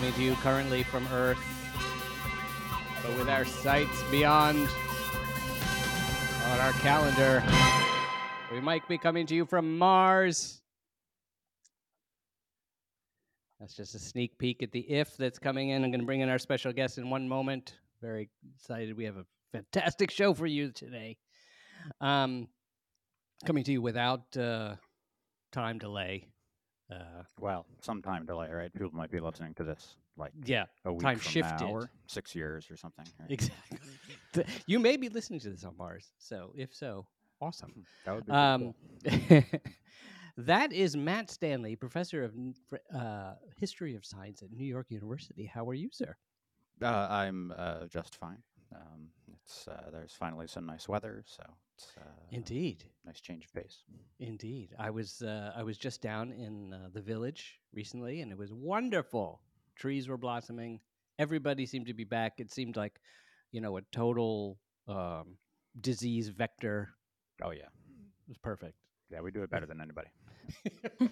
Coming to you currently from Earth, but with our sights beyond on our calendar. We might be coming to you from Mars. That's just a sneak peek at the if that's coming in. I'm going to bring in our special guest in one moment. Very excited. We have a fantastic show for you today. Um, coming to you without uh, time delay. Uh, Well, some time delay, right? People might be listening to this like yeah, a week time from shifted. now or six years or something. right? exactly. You may be listening to this on Mars, so if so, awesome. That would be Um, cool. that is Matt Stanley, professor of uh, history of science at New York University. How are you, sir? Uh, I'm uh, just fine. Um, it's uh, there's finally some nice weather, so it's uh, Indeed, nice change of pace. indeed. I was uh, I was just down in uh, the village recently, and it was wonderful. Trees were blossoming. Everybody seemed to be back. It seemed like, you know, a total um, disease vector. Oh yeah, It was perfect. yeah, we do it better than anybody.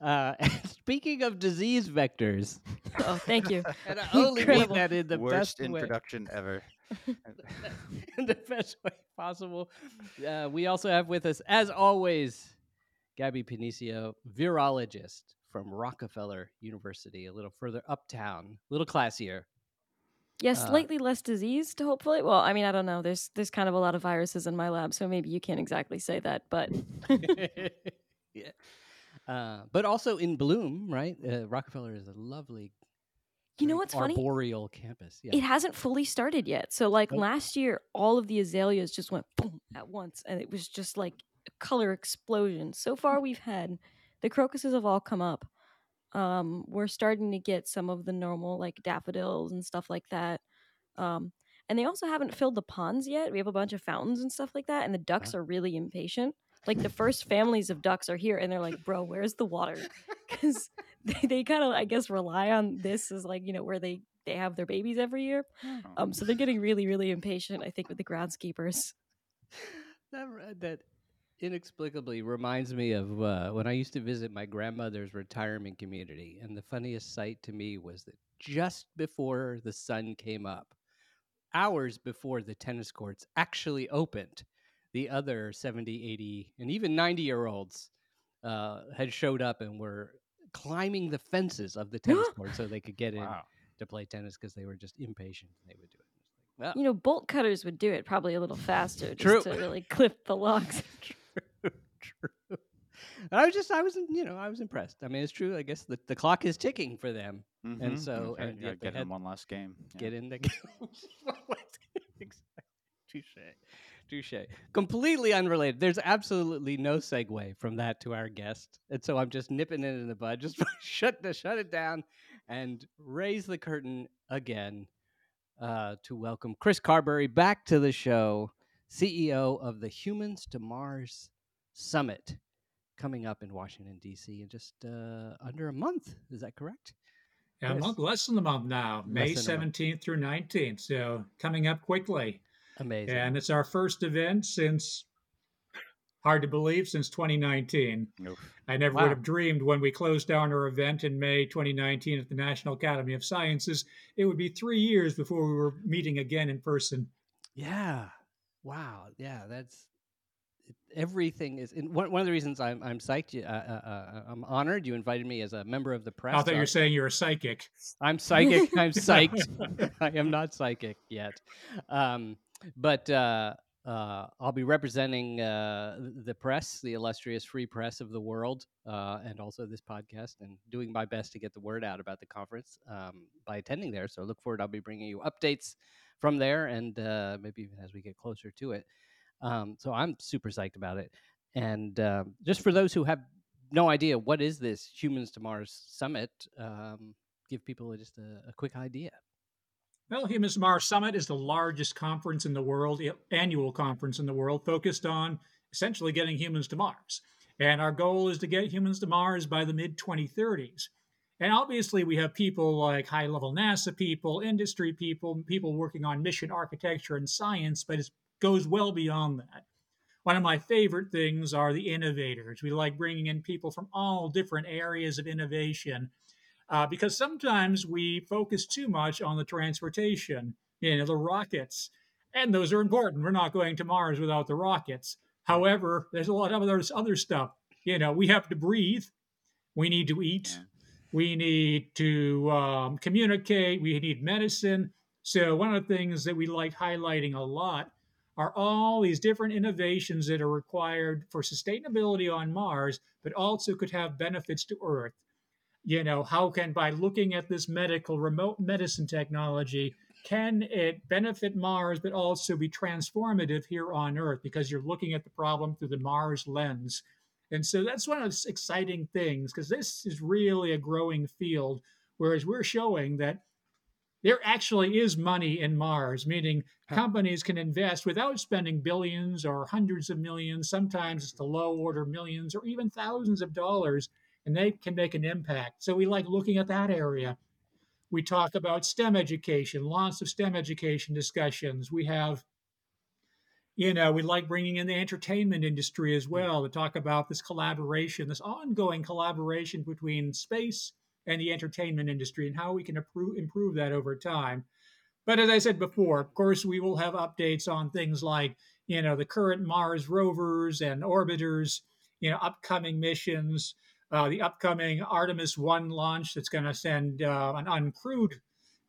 uh, speaking of disease vectors, Oh, thank you. and I only mean that in the Worst best way. introduction ever. in the best way possible. Uh, we also have with us, as always, Gabby Panicio, virologist from Rockefeller University, a little further uptown, a little classier. Yeah, Uh, slightly less diseased, hopefully. Well, I mean, I don't know. There's there's kind of a lot of viruses in my lab, so maybe you can't exactly say that, but yeah. Uh, but also in bloom, right? Uh, Rockefeller is a lovely, you know what's funny? arboreal campus. Yeah. It hasn't fully started yet. So like Oh. last year, all of the azaleas just went boom at once, and it was just like a color explosion. So far, we've had the crocuses have all come up. Um, we're starting to get some of the normal like daffodils and stuff like that. Um, and they also haven't filled the ponds yet. We have a bunch of fountains and stuff like that, and the ducks are really impatient. Like the first families of ducks are here, and they're like, "Bro, where's the water?" Because they, they kind of, I guess, rely on this as like you know where they they have their babies every year. Oh, Um, so they're getting really, really impatient. I think with the groundskeepers. that that inexplicably reminds me of uh, when I used to visit my grandmother's retirement community, and the funniest sight to me was that just before the sun came up, hours before the tennis courts actually opened, the other 70, 80, and even 90 year olds uh, had showed up and were climbing the fences of the tennis court so they could get in wow. to play tennis because they were just impatient. They would do it. It's like, well, You know, bolt cutters would do it probably a little faster just True. to really clip the logs. true, true. I was just, I was, you know, I was impressed. I mean, it's true. I guess the, the clock is ticking for them. Mhm, so- okay, and yeah, get in one last game. yeah. Get in the game. exactly. Touche. Touche. Completely unrelated. There's absolutely no segue from that to our guest, and so I'm just nipping it in the bud. Just shut the shut it down and raise the curtain again uh, to welcome Chris Carberry back to the show, CEO of the Humans to Mars Summit, coming up in Washington D.C. in just uh, under a month. Is that correct? Yeah, a month, less than a month now, May Less than a month. 17th through 19th. So coming up quickly. Amazing. And it's our first event since, hard to believe, since 2019. Oof. I never Wow. would have dreamed when we closed down our event in May 2019 at the National Academy of Sciences, it would be three years before we were meeting again in person. Yeah. Wow. Yeah. That's everything is. And one, one of the reasons I'm I'm psyched. you- Uh, uh, uh, I'm honored you invited me as a member of the press. I thought you Uh, were saying you're a psychic. I'm psychic. I'm psyched. I am not psychic yet. Um, but uh, uh, I'll be representing uh, the press, the illustrious free press of the world, uh, and also this podcast, and doing my best to get the word out about the conference um, by attending there. So look forward. I'll be bringing you updates from there, and uh, maybe even as we get closer to it. Um, so I'm super psyched about it. And um, just for those who have no idea what is this Humans to Mars Summit, um, give people just a, a quick idea. Well, Mars Summit is the largest conference in the world, annual conference in the world, focused on essentially getting humans to Mars. And our goal is to get humans to Mars by the mid 2030s. And obviously, we have people like high level NASA people, industry people, people working on mission architecture and science, but it goes well beyond that. One of my favorite things are the innovators. We like bringing in people from all different areas of innovation uh, because sometimes we focus too much on the transportation, you know, the rockets, and those are important. We're not going to Mars without the rockets. However, there's a lot of other, other stuff. You know, we have to breathe, we need to eat, we need to um, communicate, we need medicine. So, one of the things that we like highlighting a lot are all these different innovations that are required for sustainability on Mars, but also could have benefits to Earth. You know, how can, by looking at this medical remote medicine technology, can it benefit Mars, but also be transformative here on Earth because you're looking at the problem through the Mars lens? And so that's one of the exciting things because this is really a growing field. Whereas we're showing that there actually is money in Mars, meaning companies can invest without spending billions or hundreds of millions. Sometimes it's the low order millions or even thousands of dollars, and they can make an impact. So we like looking at that area. We talk about STEM education, lots of STEM education discussions. We have, you know, we like bringing in the entertainment industry as mm. well to talk about this collaboration, this ongoing collaboration between space and the entertainment industry and how we can improve, improve that over time. But as I said before, of course, we will have updates on things like, you know, the current Mars rovers and orbiters, you know, upcoming missions, uh, the upcoming Artemis 1 launch that's going to send uh, an uncrewed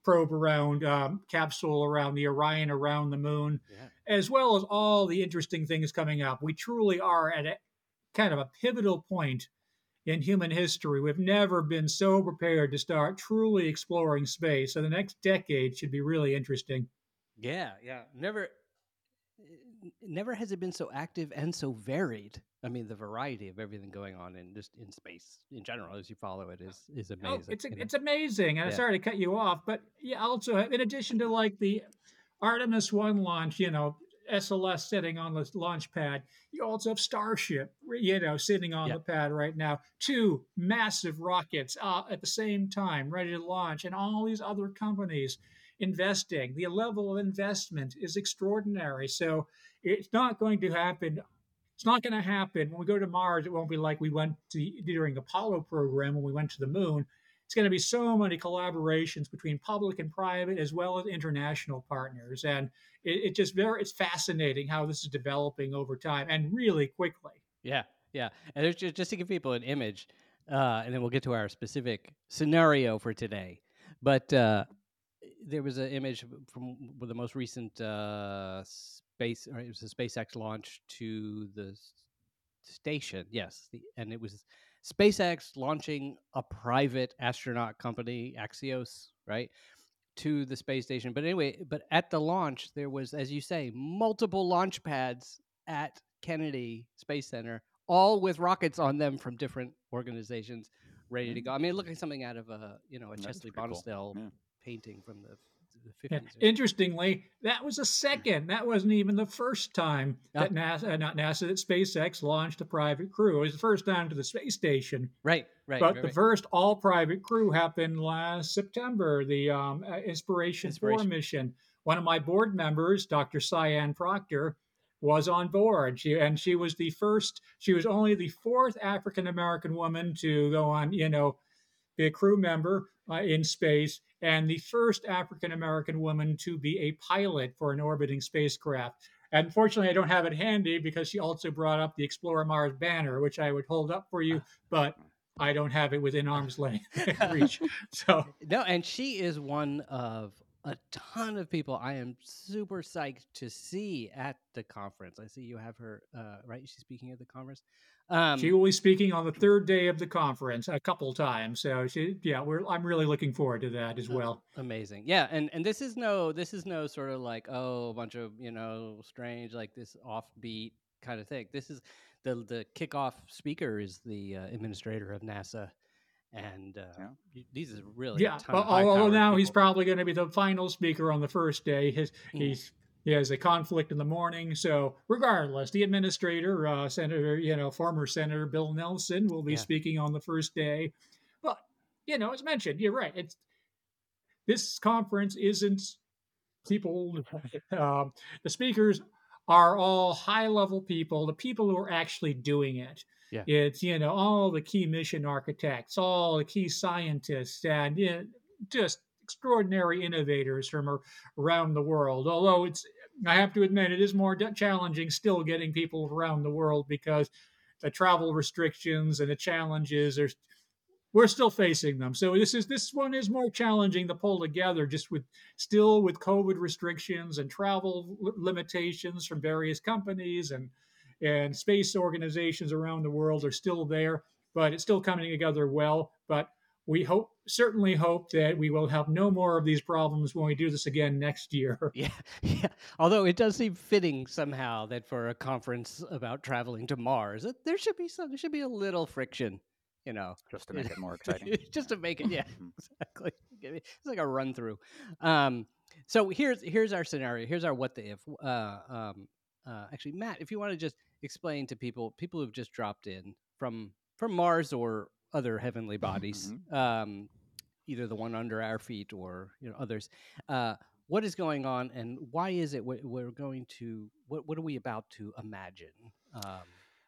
probe around um, capsule around the Orion around the moon, yeah. as well as all the interesting things coming up. We truly are at a kind of a pivotal point in human history. We've never been so prepared to start truly exploring space. So the next decade should be really interesting. Yeah, yeah. Never never has it been so active and so varied. I mean, the variety of everything going on in just in space in general, as you follow it, is is oh, amazing. Oh, it's it's amazing. And yeah. I'm sorry to cut you off, but yeah, also in addition to like the Artemis One launch, you know, SLS sitting on the launch pad. You also have Starship, you know, sitting on the pad right now. Two massive rockets uh, at the same time, ready to launch, and all these other companies investing. The level of investment is extraordinary. So it's not going to happen. It's not going to happen when we go to Mars. It won't be like we went to during Apollo program when we went to the moon. It's going to be so many collaborations between public and private, as well as international partners, and it, it just very it's fascinating how this is developing over time and really quickly. Yeah, yeah, and just, just to give people an image, uh, and then we'll get to our specific scenario for today. But uh, there was an image from the most recent uh, space, or it was a SpaceX launch to the station. Yes, the, and it was SpaceX launching a private astronaut company, Axiom, right, to the space station. But anyway, but at the launch, there was, as you say, multiple launch pads at Kennedy Space Center, all with rockets on them from different organizations ready to mm-hmm. go. I mean, looking something out of a you know a Chesley Bonestell cool. yeah. painting from the the 50s. Yeah. Interestingly, that was a second. That wasn't even the first time that NASA, uh, not NASA, that SpaceX launched a private crew. It was the first time to the space station. Right, right. But right, the right. first all private crew happened last September, the um, uh, Inspiration, Inspiration 4 mission. One of my board members, Dr. Sian Proctor, was on board. She and she was the first. She was only the fourth African American woman to go on. You know, be a crew member uh, in space, and the first African American woman to be a pilot for an orbiting spacecraft. Unfortunately, I don't have it handy because she also brought up the Explore Mars banner, which I would hold up for you, but I don't have it within arm's length reach. So no, and she is one of a ton of people I am super psyched to see at the conference. I see you have her, uh, right? She's speaking at the conference. Um, she will be speaking on the third day of the conference a couple times. So she, yeah, we're I'm really looking forward to that as well. Amazing, yeah. And and this is no this is no sort of like oh a bunch of you know strange like this offbeat kind of thing. This is the the kickoff speaker is the uh, administrator of NASA, and uh, Yeah. these are really Yeah, ton well, of although now he's probably going to be the final speaker on the first day. His Mm. he's he has a conflict in the morning, so regardless, the administrator, uh, Senator, you know, former Senator Bill Nelson, will be Yeah. speaking on the first day. But you know, as mentioned, you're right. It's this conference isn't people. Um, the speakers are all high level people, the people who are actually doing it. Yeah. It's, you know, all the key mission architects, all the key scientists, and you know, just extraordinary innovators from around the world. Although it's, I have to admit, it is more challenging still getting people around the world because the travel restrictions and the challenges are we're still facing them. So this is this one is more challenging to pull together, just with still with COVID restrictions and travel limitations from various companies and and space organizations around the world are still there, but it's still coming together well. But we hope certainly hope that we will have no more of these problems when we do this again next year. Yeah, yeah. Although it does seem fitting somehow that for a conference about traveling to Mars, that there should be some, there should be a little friction, you know, just to make it more exciting. just to make it. Yeah, Mhm. exactly. It's like a run through. Um, so here's here's our scenario. Here's our what the if. Uh, um, uh, actually, Matt, if you want to just explain to people, people who've just dropped in from from Mars or other heavenly bodies, um, either the one under our feet or you know others, uh, what is going on and why is it we're, going to what what are we about to imagine? Um,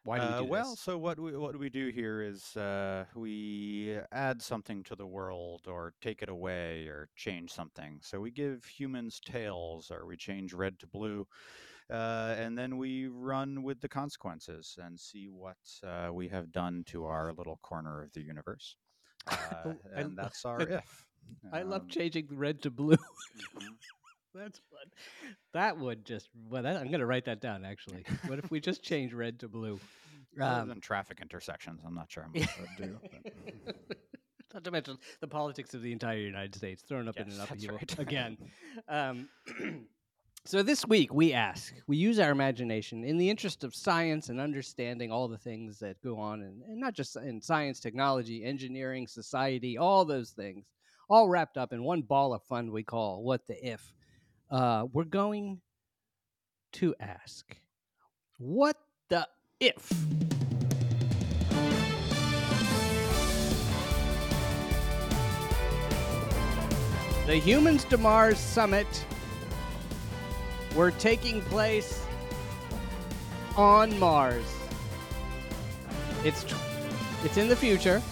why do we Uh, do well, this? so what we what we do here is uh, we add something to the world, or take it away, or change something. So we give humans tails, or we change red to blue, uh, and then we run with the consequences and see what uh, we have done to our little corner of the universe. Uh, I and that's our if. I love Um, changing red to blue. mhm. That's fun. That would just well, that, I'm going to write that down. Actually, what if we just change red to blue? Other Um, than traffic intersections, I'm not sure much that would do. but- Not to mention the politics of the entire United States thrown up in an upheaval right. again. Um, so this week we ask, we use our imagination in the interest of science and understanding all the things that go on, and, and not just in science, technology, engineering, society, all those things, all wrapped up in one ball of fun we call "What the If." Uh, we're going to ask, "What the if?" The Humans to Mars Summit were taking place on Mars. It's tr- it's in the future,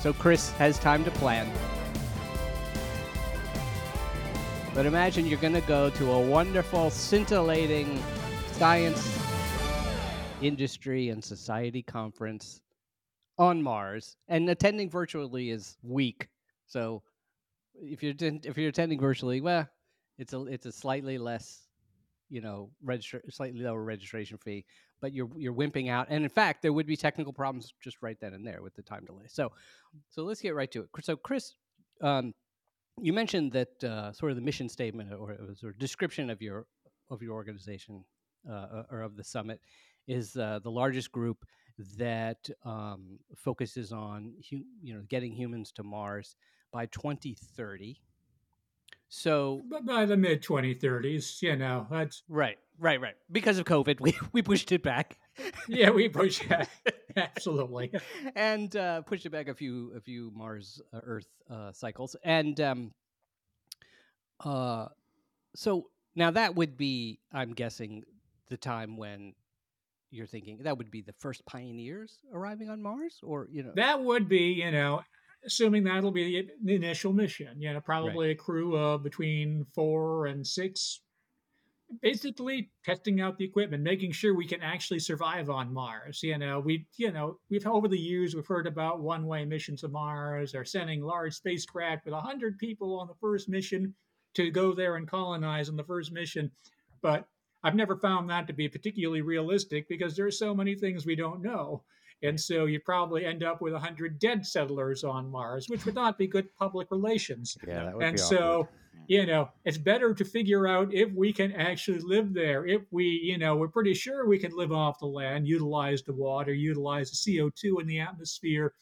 so Chris has time to plan. But imagine you're going to go to a wonderful, scintillating science, industry, and society conference on Mars, and attending virtually is weak. So if you're if you're attending virtually, well, it's a it's a slightly less, you know, register slightly lower registration fee, but you're you're wimping out. And in fact, there would be technical problems just right then and there with the time delay. So, so let's get right to it. So, Chris, um, you mentioned that uh, sort of the mission statement or, description of your of your organization uh, or of the summit is uh, the largest group that um, focuses on hu- you know getting humans to Mars by 2030. So But by the mid 2030s, you know, that's right, right, right. Because of COVID, we we pushed it back. yeah, we pushed it absolutely. and uh, pushed it back a few a few Mars uh, Earth uh, cycles, and um, uh, so now that would be, I'm guessing, the time when you're thinking that would be the first pioneers arriving on Mars, or you know, That would be, you know, assuming that'll be the initial mission, you know, probably a crew of between four and six, basically testing out the equipment, making sure we can actually survive on Mars. You know, we, you know, we've over the years we've heard about one-way missions to Mars or sending large spacecraft with hundred people on the first mission to go there and colonize on the first mission, but I've never found that to be particularly realistic because there are so many things we don't know. And so you probably end up with 100 dead settlers on Mars, which would not be good public relations. Yeah, that would and be so, awkward. you know, it's better to figure out if we can actually live there. If we, you know, we're pretty sure we can live off the land, utilize the water, utilize the CO2 in the atmosphere.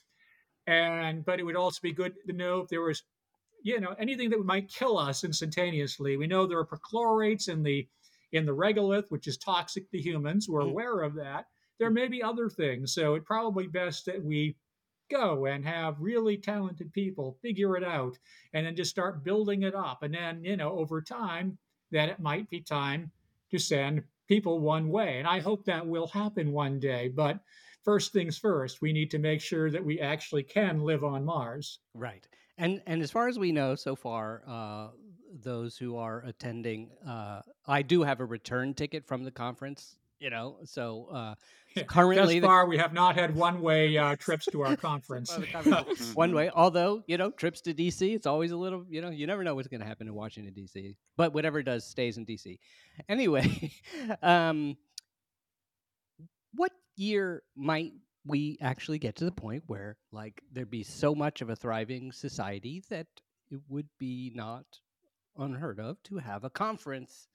And, but it would also be good to know if there was, you know, anything that might kill us instantaneously. We know there are perchlorates in the, in the regolith, which is toxic to humans. We're Mm. aware of that. There may be other things. So it's probably best that we go and have really talented people figure it out and then just start building it up. And then, you know, over time, then it might be time to send people one way. And I hope that will happen one day. But first things first, we need to make sure that we actually can live on Mars. Right. And and as far as we know so far, uh, those who are attending, uh, I do have a return ticket from the conference. You know, so uh, currently Thus the- far, we have not had one-way uh, trips to our conference. Conference- one way. Although you know, trips to DC, it's always a little. You know, you never know what's going to happen in Washington DC. But whatever does stays in DC. Anyway, um, what year might we actually get to the point where, like, there'd be so much of a thriving society that it would be not unheard of to have a conference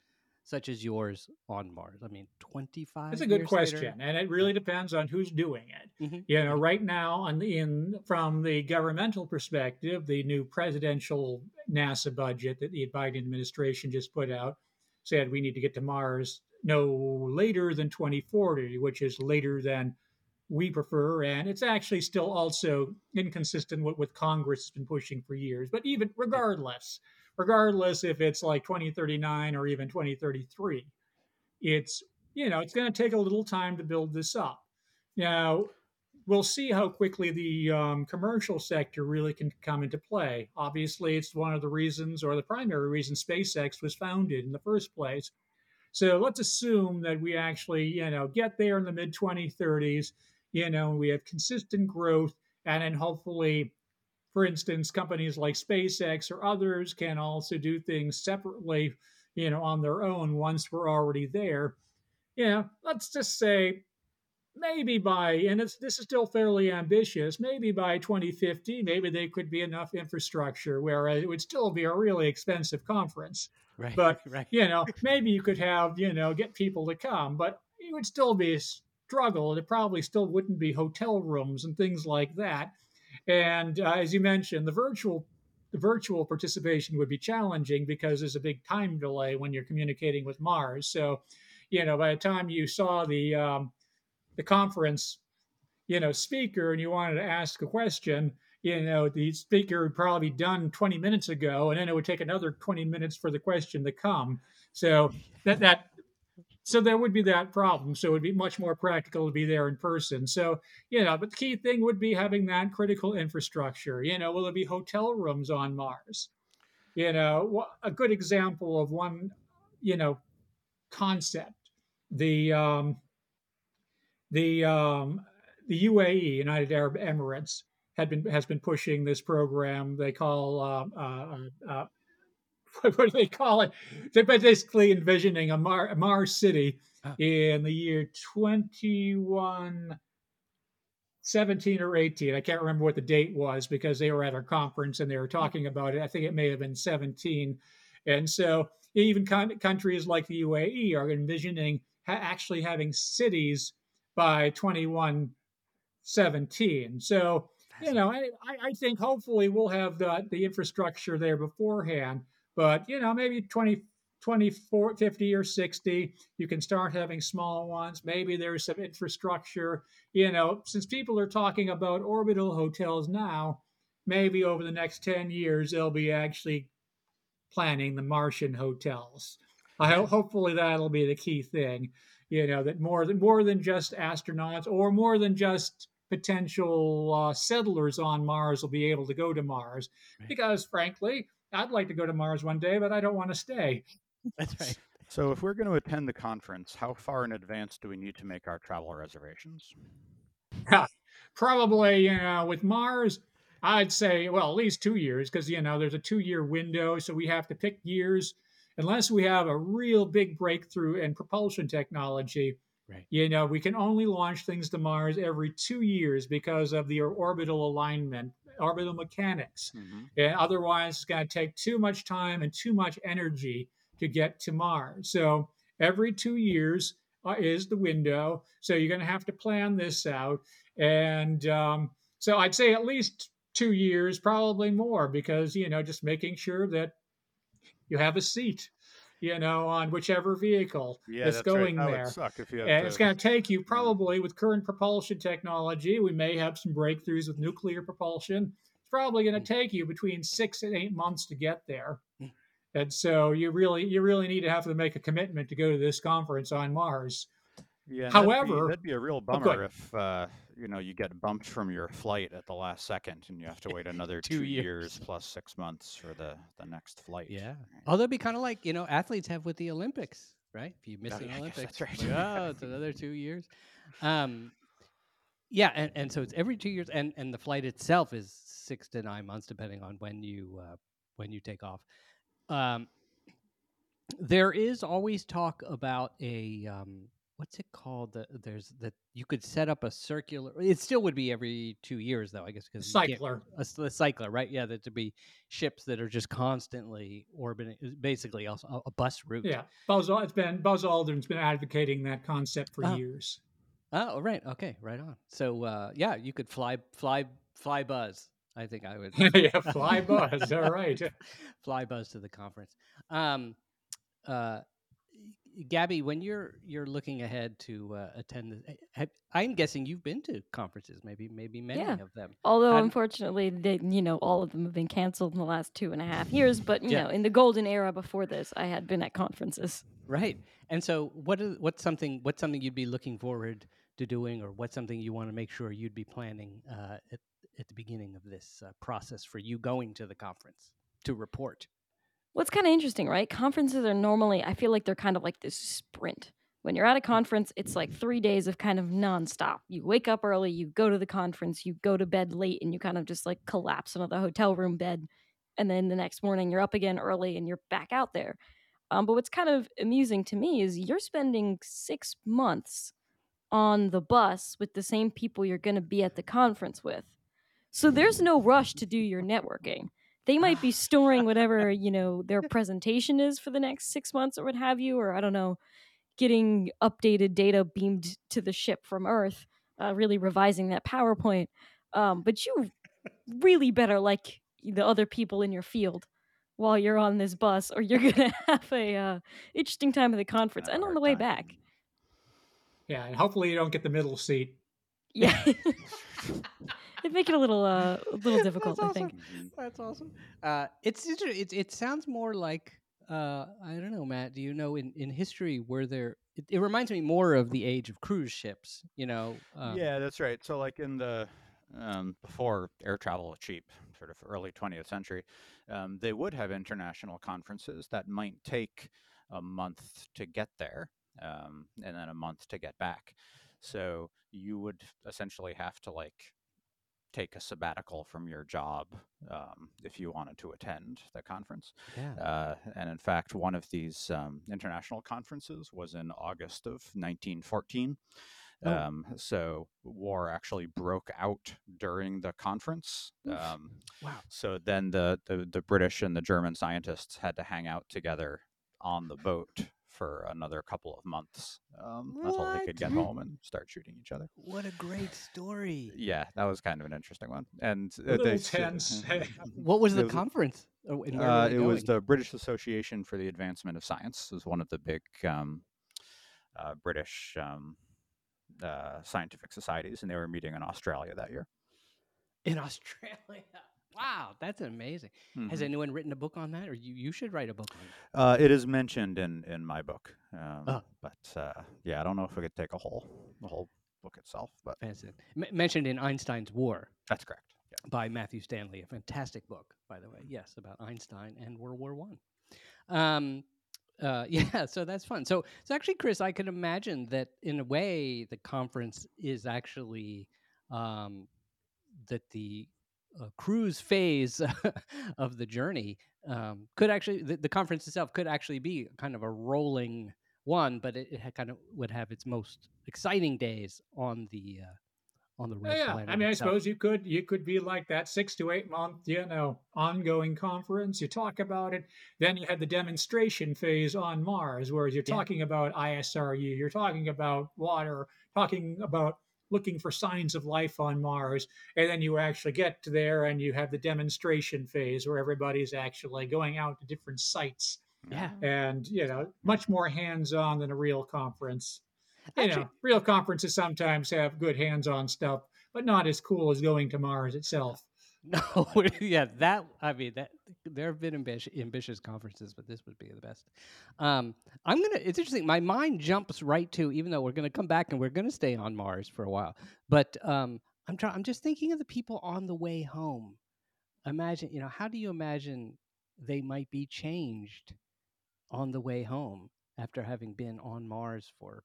such as yours on Mars? I mean, twenty-five. That's a good question, later? and it really depends on who's doing it. Mhm. You know, right now, on the, in from the governmental perspective, the new presidential NASA budget that the Biden administration just put out said we need to get to Mars no later than 2040, which is later than we prefer, and it's actually still also inconsistent with what Congress has been pushing for years. But even regardless, regardless if it's like 2039 or even 2033, it's you know it's going to take a little time to build this up. Now we'll see how quickly the um, commercial sector really can come into play. Obviously, it's one of the reasons, or the primary reason, SpaceX was founded in the first place. So let's assume that we actually, you know, get there in the mid 2030s. You know, we have consistent growth, and then hopefully, for instance, companies like SpaceX or others can also do things separately, you know, on their own once we're already there. You know, let's just say maybe by and it's this is still fairly ambitious maybe by 2050 maybe there could be enough infrastructure where it would still be a really expensive conference Right. But, right. you know maybe you could have you know get people to come but it would still be a struggle it probably still wouldn't be hotel rooms and things like that and uh, as you mentioned the virtual the virtual participation would be challenging because there's a big time delay when you're communicating with mars so you know by the time you saw the um, the conference, you know, speaker and you wanted to ask a question, you know, the speaker would probably be done 20 minutes ago, and then it would take another 20 minutes for the question to come. So that that so there would be that problem. So it would be much more practical to be there in person. So, you know, but the key thing would be having that critical infrastructure. You know, will there be hotel rooms on Mars? You know, a good example of one, you know, concept. The um, the um, the UAE, United Arab Emirates, had been has been pushing this program. They call uh, uh, uh, what do they call it? They're basically envisioning a, Mar- a Mars city Ah. in the year twenty one. 17 or 18. I can't remember what the date was because they were at our conference and they were talking about it. I think it may have been 17. And so even con- countries like the UAE are envisioning ha- actually having cities by 2117. So, you know, I, I think hopefully we'll have the, the infrastructure there beforehand, but, you know, maybe 20, 24, 50 or 60, you can start having small ones. Maybe there's some infrastructure, you know, since people are talking about orbital hotels now, maybe over the next 10 years, they'll be actually planning the Martian hotels. I ho- hopefully that'll be the key thing you know that more than more than just astronauts or more than just potential uh, settlers on Mars will be able to go to Mars Right. because frankly I'd like to go to Mars one day but I don't want to stay That's right. So, if we're going to attend the conference, how far in advance do we need to make our travel reservations? probably you know with Mars I'd say well at least 2 years because you know there's a 2 year window so we have to pick years unless we have a real big breakthrough in propulsion technology Right. you know we can only launch things to mars every two years because of the orbital alignment orbital mechanics. Mhm. And otherwise, it's going to take too much time and too much energy to get to Mars. So every two years uh, is the window. So you're going to have to plan this out. And um, so I'd say at least two years, probably more, because, you know, just making sure that you have a seat, you know, on whichever vehicle Yeah, that's, that's going right. There. would suck if you had And to. it's going to take you probably with current propulsion technology. We may have some breakthroughs with nuclear propulsion. It's probably going to take you between six and eight months to get there. Mm. And so you really, you really need to have to make a commitment to go to this conference on Mars. Yeah, and that'd be- However- that'd be, a real Oh, bummer ahead. if uh, you know you get bumped from your flight at the last second, and you have to wait another Two two, years. years plus six months for the the next flight. Yeah. right? Although it'd be kind of like you know athletes have with the Olympics, right? If you miss Oh, an yeah, Olympics, that's right. oh, it's another two years. Um, yeah, and, and so it's every two years, and and the flight itself is six to nine months, depending on when you uh, when you take off. Um, there is always talk about a um, what's it called? The, there's that you could set up a circular. It still would be every two years, though, I guess, because Cycler. a, a cycler, right? Yeah, that to be ships that are just constantly orbiting, basically also a, a bus route. Yeah, Buzz. It's been Buzz Aldrin's been advocating that concept for Oh. years. Oh, right. Okay, right on. So, uh, yeah, you could fly, fly, fly Buzz. I think I would yeah, fly Buzz. All right. fly Buzz to the conference. Um, uh, Gabby, when you're you're looking ahead to uh, attend, the, eh, I'm guessing you've been to conferences, maybe maybe many Yeah. of them. Although d- unfortunately, they, you know, all of them have been canceled in the last two and a half years. But you Yeah. know, in the golden era before this, I had been at conferences. Right. And so what is what's something what's something you'd be looking forward to doing or what's something you want to make sure you'd be planning uh, at at the beginning of this uh, process for you going to the conference to report? What's kind of interesting, right? Conferences are normally, I feel like they're kind of like this sprint. When you're at a conference, it's like three days of kind of nonstop. You wake up early, you go to the conference, you go to bed late, and you kind of just like collapse into the hotel room bed. And then the next morning, you're up again early and you're back out there. Um, but what's kind of amusing to me is you're spending six months on the bus with the same people you're going to be at the conference with. So there's no rush to do your networking they might be storing whatever you know their presentation is for the next six months or what have you or i don't know getting updated data beamed to the ship from earth uh, really revising that powerpoint um, but you really better like the other people in your field while you're on this bus or you're gonna have a uh, interesting time at the conference and on the way time. back Yeah, and hopefully you don't get the middle seat. yeah it make it a little uh, a little difficult That's i think Mhm. That's awesome. Uh, it's inter- it, it sounds more like uh, I don't know, Matt. Do you know in, in history were there? It, it reminds me more of the age of cruise ships. You know. Um, yeah, that's right. So, like in the um, before air travel was cheap, sort of early 20th century, um, they would have international conferences that might take a month to get there, um, and then a month to get back. So you would essentially have to like take a sabbatical from your job um, if you wanted to attend the conference. Yeah. Uh, and in fact, one of these um, international conferences was in August of 1914. Oh. Um, so war actually broke out during the conference. Um, Wow. so then the, the the British and the German scientists had to hang out together on the boat for another couple of months um, until they could get home and start shooting each other. What a great story. Yeah, that was kind of an interesting one. And uh, they s- tense. What was the was conference? Oh, and where were Uh, they it was the British Association for the Advancement of Science. It was one of the big um, uh, British um, uh, scientific societies, and they were meeting in Australia that year. in Australia. Wow, that's amazing. Has Mhm. anyone written a book on that, or you, you should write a book on it? Uh, it is mentioned in in my book, um, Oh. but uh, yeah, I don't know if we could take a whole the whole book itself, but Fantastic. M- mentioned in Einstein's War that's correct. Yeah. by Matthew Stanley, a fantastic book, by the way. Yes, about Einstein and World War One. Um, uh, yeah, so that's fun. So, so actually, Chris, I can imagine that in a way, the conference is actually um, that the uh, cruise phase of the journey um, could actually the, the conference itself could actually be kind of a rolling one, but it, it had kind of would have its most exciting days on the uh, on the red yeah, planet. I mean, I suppose you could you could be like that six to eight month, you know, ongoing conference. You talk about it, then you had the demonstration phase on Mars, where you're Yeah. talking about ISRU, you're talking about water, talking about looking for signs of life on Mars, and then you actually get to there and you have the demonstration phase where everybody's actually going out to different sites, Yeah. and you know, much more hands on than a real conference you Actually- know, real conferences sometimes have good hands-on stuff, but not as cool as going to Mars itself. No, yeah, that I mean that there have been ambitious, ambitious conferences, but this would be the best. Um, I'm gonna. It's interesting. My mind jumps right to, even though we're gonna come back and we're gonna stay on Mars for a while, but um, I'm trying. I'm just thinking of the people on the way home. Imagine, you know, how do you imagine they might be changed on the way home after having been on Mars for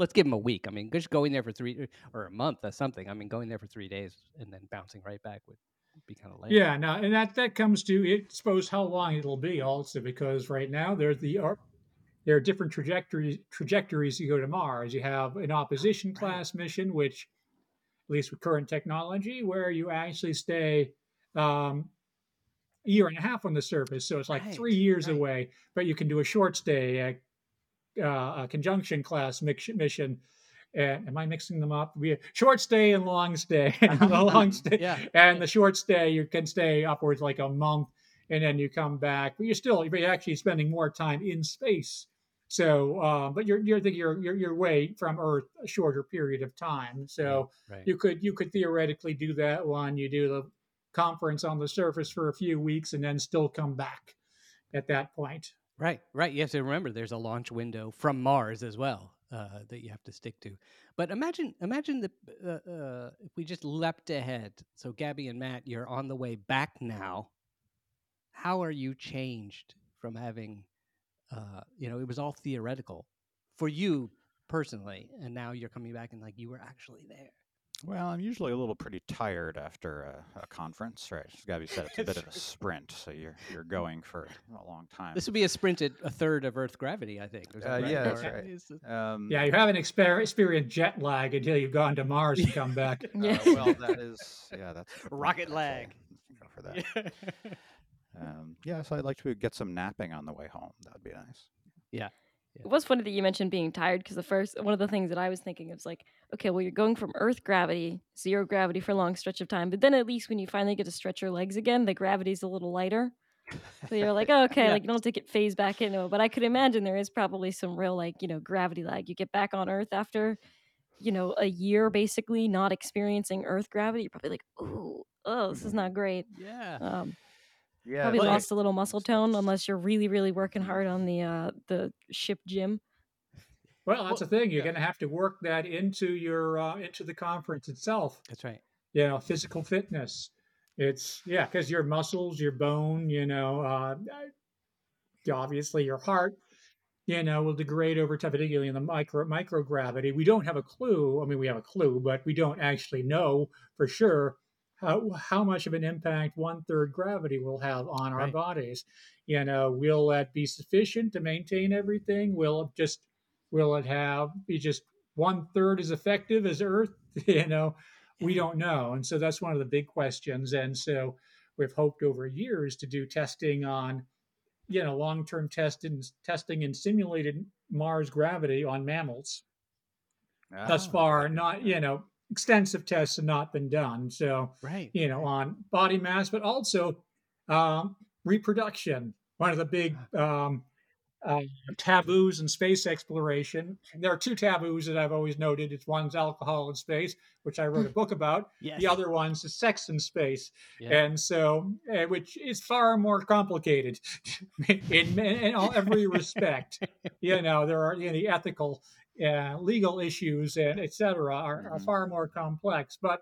let's give them a week. I mean, just going there for three or a month or something. I mean, going there for three days and then bouncing right back would be kind of lame. Yeah, no, and that that comes to it. Suppose how long it'll be also because right now there's the there are different trajectories trajectories you go to Mars. You have an opposition class mission, which at least with current technology, where you actually stay um, a year and a half on the surface. So it's like Right, three years right. away, but you can do a short stay, uh, a conjunction class mix, mission. And am I mixing them up? We short stay and long stay. And the long stay, Yeah. and the short stay, you can stay upwards like a month, and then you come back. But you're still you're actually spending more time in space. So, uh, but you're you're thinking you're, you're you're away from Earth a shorter period of time. So right. you could you could theoretically do that one. You do the conference on the surface for a few weeks, and then still come back at that point. Right, right. You have to remember there's a launch window from Mars as well uh, that you have to stick to. But imagine, imagine the uh, uh, if we just leapt ahead. So Gabby and Matt, you're on the way back now. How are you changed from having, uh, you know, it was all theoretical for you personally, and now you're coming back and like you were actually there. Well, I'm usually a little pretty tired after a, a conference, right? It's got to be said, it's a bit of a sprint, so you're you're going for a long time. This would be a sprint at a third of Earth gravity, I think. or Uh, something, yeah, that's right. Um, Yeah, you haven't exper- experienced jet lag until you've gone to Mars and come back. uh, Yeah. well, that is yeah, that's a point, Rocket actually. lag. Go for that. Um, yeah, so I'd like to get some napping on the way home. That would be nice. It was funny that you mentioned being tired because the first one of the things that I was thinking of is like, okay, well, you're going from Earth gravity, zero gravity for a long stretch of time, but then at least when you finally get to stretch your legs again, the gravity's a little lighter. So you're like, oh, okay, Yeah. like you don't have to phase back into it. But I could imagine there is probably some real like you know gravity lag. You get back on Earth after you know a year basically not experiencing Earth gravity. You're probably like, ooh, oh, this is not great. yeah. Um, Yeah, probably but lost a little muscle tone unless you're really really working hard on the uh the ship gym. Well, that's Well, the thing. You're yeah. going to have to work that into your uh, into the conference itself. That's right. You know, physical fitness. It's yeah, because your muscles, your bone, you know, uh, obviously your heart, you know, will degrade over time, particularly in the micro microgravity. We don't have a clue. I mean, we have a clue, but we don't actually know for sure how how much of an impact one third gravity will have on our bodies. You know, will that be sufficient to maintain everything? Will it just will it have be just one third as effective as Earth? You know, we don't know, and so that's one of the big questions. And so we've hoped over years to do testing on, you know, long term testing testing in simulated Mars gravity on mammals. Thus Ah, far, not you know extensive tests have not been done. So Right. you know, on body mass, but also um, reproduction. One of the big um, uh, taboos in space exploration. There are two taboos that I've always noted. It's one's alcohol in space, which I wrote a book about. Yes. The other one's is sex in space, Yeah. and so uh, which is far more complicated in, in all, every respect. you know, there are you know, the ethical, uh, legal issues, and et cetera, are, are Mhm. far more complex. But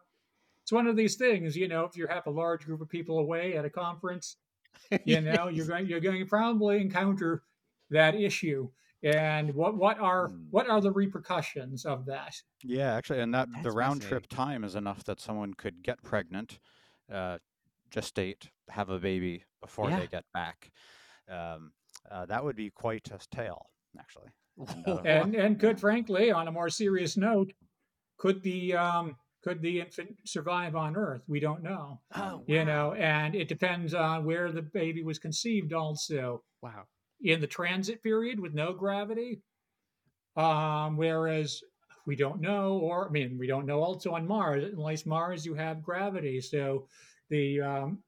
it's one of these things, you know, if you have a large group of people away at a conference, you know, you're going you're going to probably encounter that issue. And what what are Hmm. what are the repercussions of that? Yeah, actually, and that the round trip time is enough that someone could get pregnant, uh, gestate, have a baby before Yeah. they get back. Um, uh, that would be quite a tale, actually. And, And could frankly, on a more serious note, could the um, could the infant survive on Earth? We don't know. Oh, You know, and it depends on where the baby was conceived. Also, Wow. in the transit period with no gravity, um, whereas we don't know, or I mean, we don't know also on Mars. Unless Mars, you have gravity, so the um,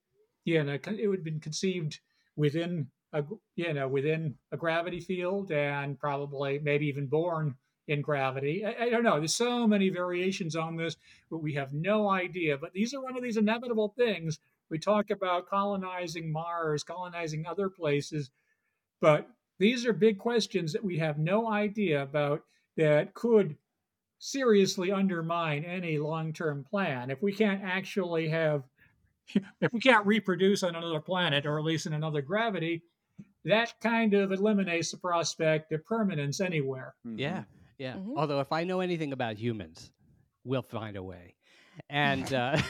know it would have been conceived within a you know within a gravity field and probably maybe even born in gravity. I, I don't know. There's so many variations on this, but we have no idea. But these are one of these inevitable things. We talk about colonizing Mars, colonizing other places, but these are big questions that we have no idea about that could seriously undermine any long-term plan. If we can't actually have if we can't reproduce on another planet or at least in another gravity, that kind of eliminates the prospect of permanence anywhere. Yeah. Yeah. Mhm. Although, if I know anything about humans, we'll find a way. And, uh,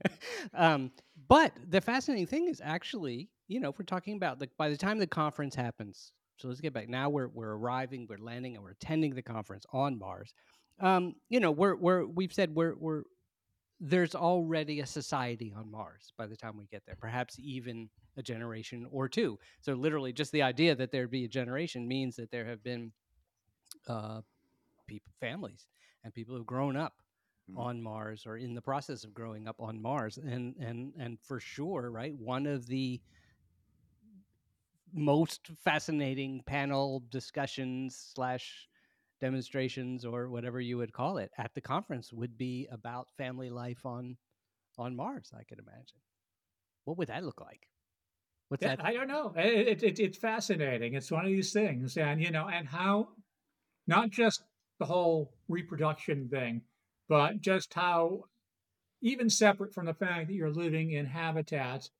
um, but the fascinating thing is actually, you know, if we're talking about the, by the time the conference happens, so let's get back. Now we're, we're arriving, we're landing, and we're attending the conference on Mars. Um, you know, we're, we're, we've said we're, we're, there's already a society on Mars by the time we get there, perhaps even a generation or two. So, literally, just the idea that there'd be a generation means that there have been uh, people, families, and people who've grown up Mm. on Mars or in the process of growing up on Mars, and and and for sure, right, one of the most fascinating panel discussions slash demonstrations or whatever you would call it at the conference would be about family life on on Mars. I could imagine. What would that look like? What's Yeah, that? I don't know. It, it, it, it's fascinating. It's one of these things, and you know, and how not just the whole reproduction thing, but just how even separate from the fact that you're living in habitats,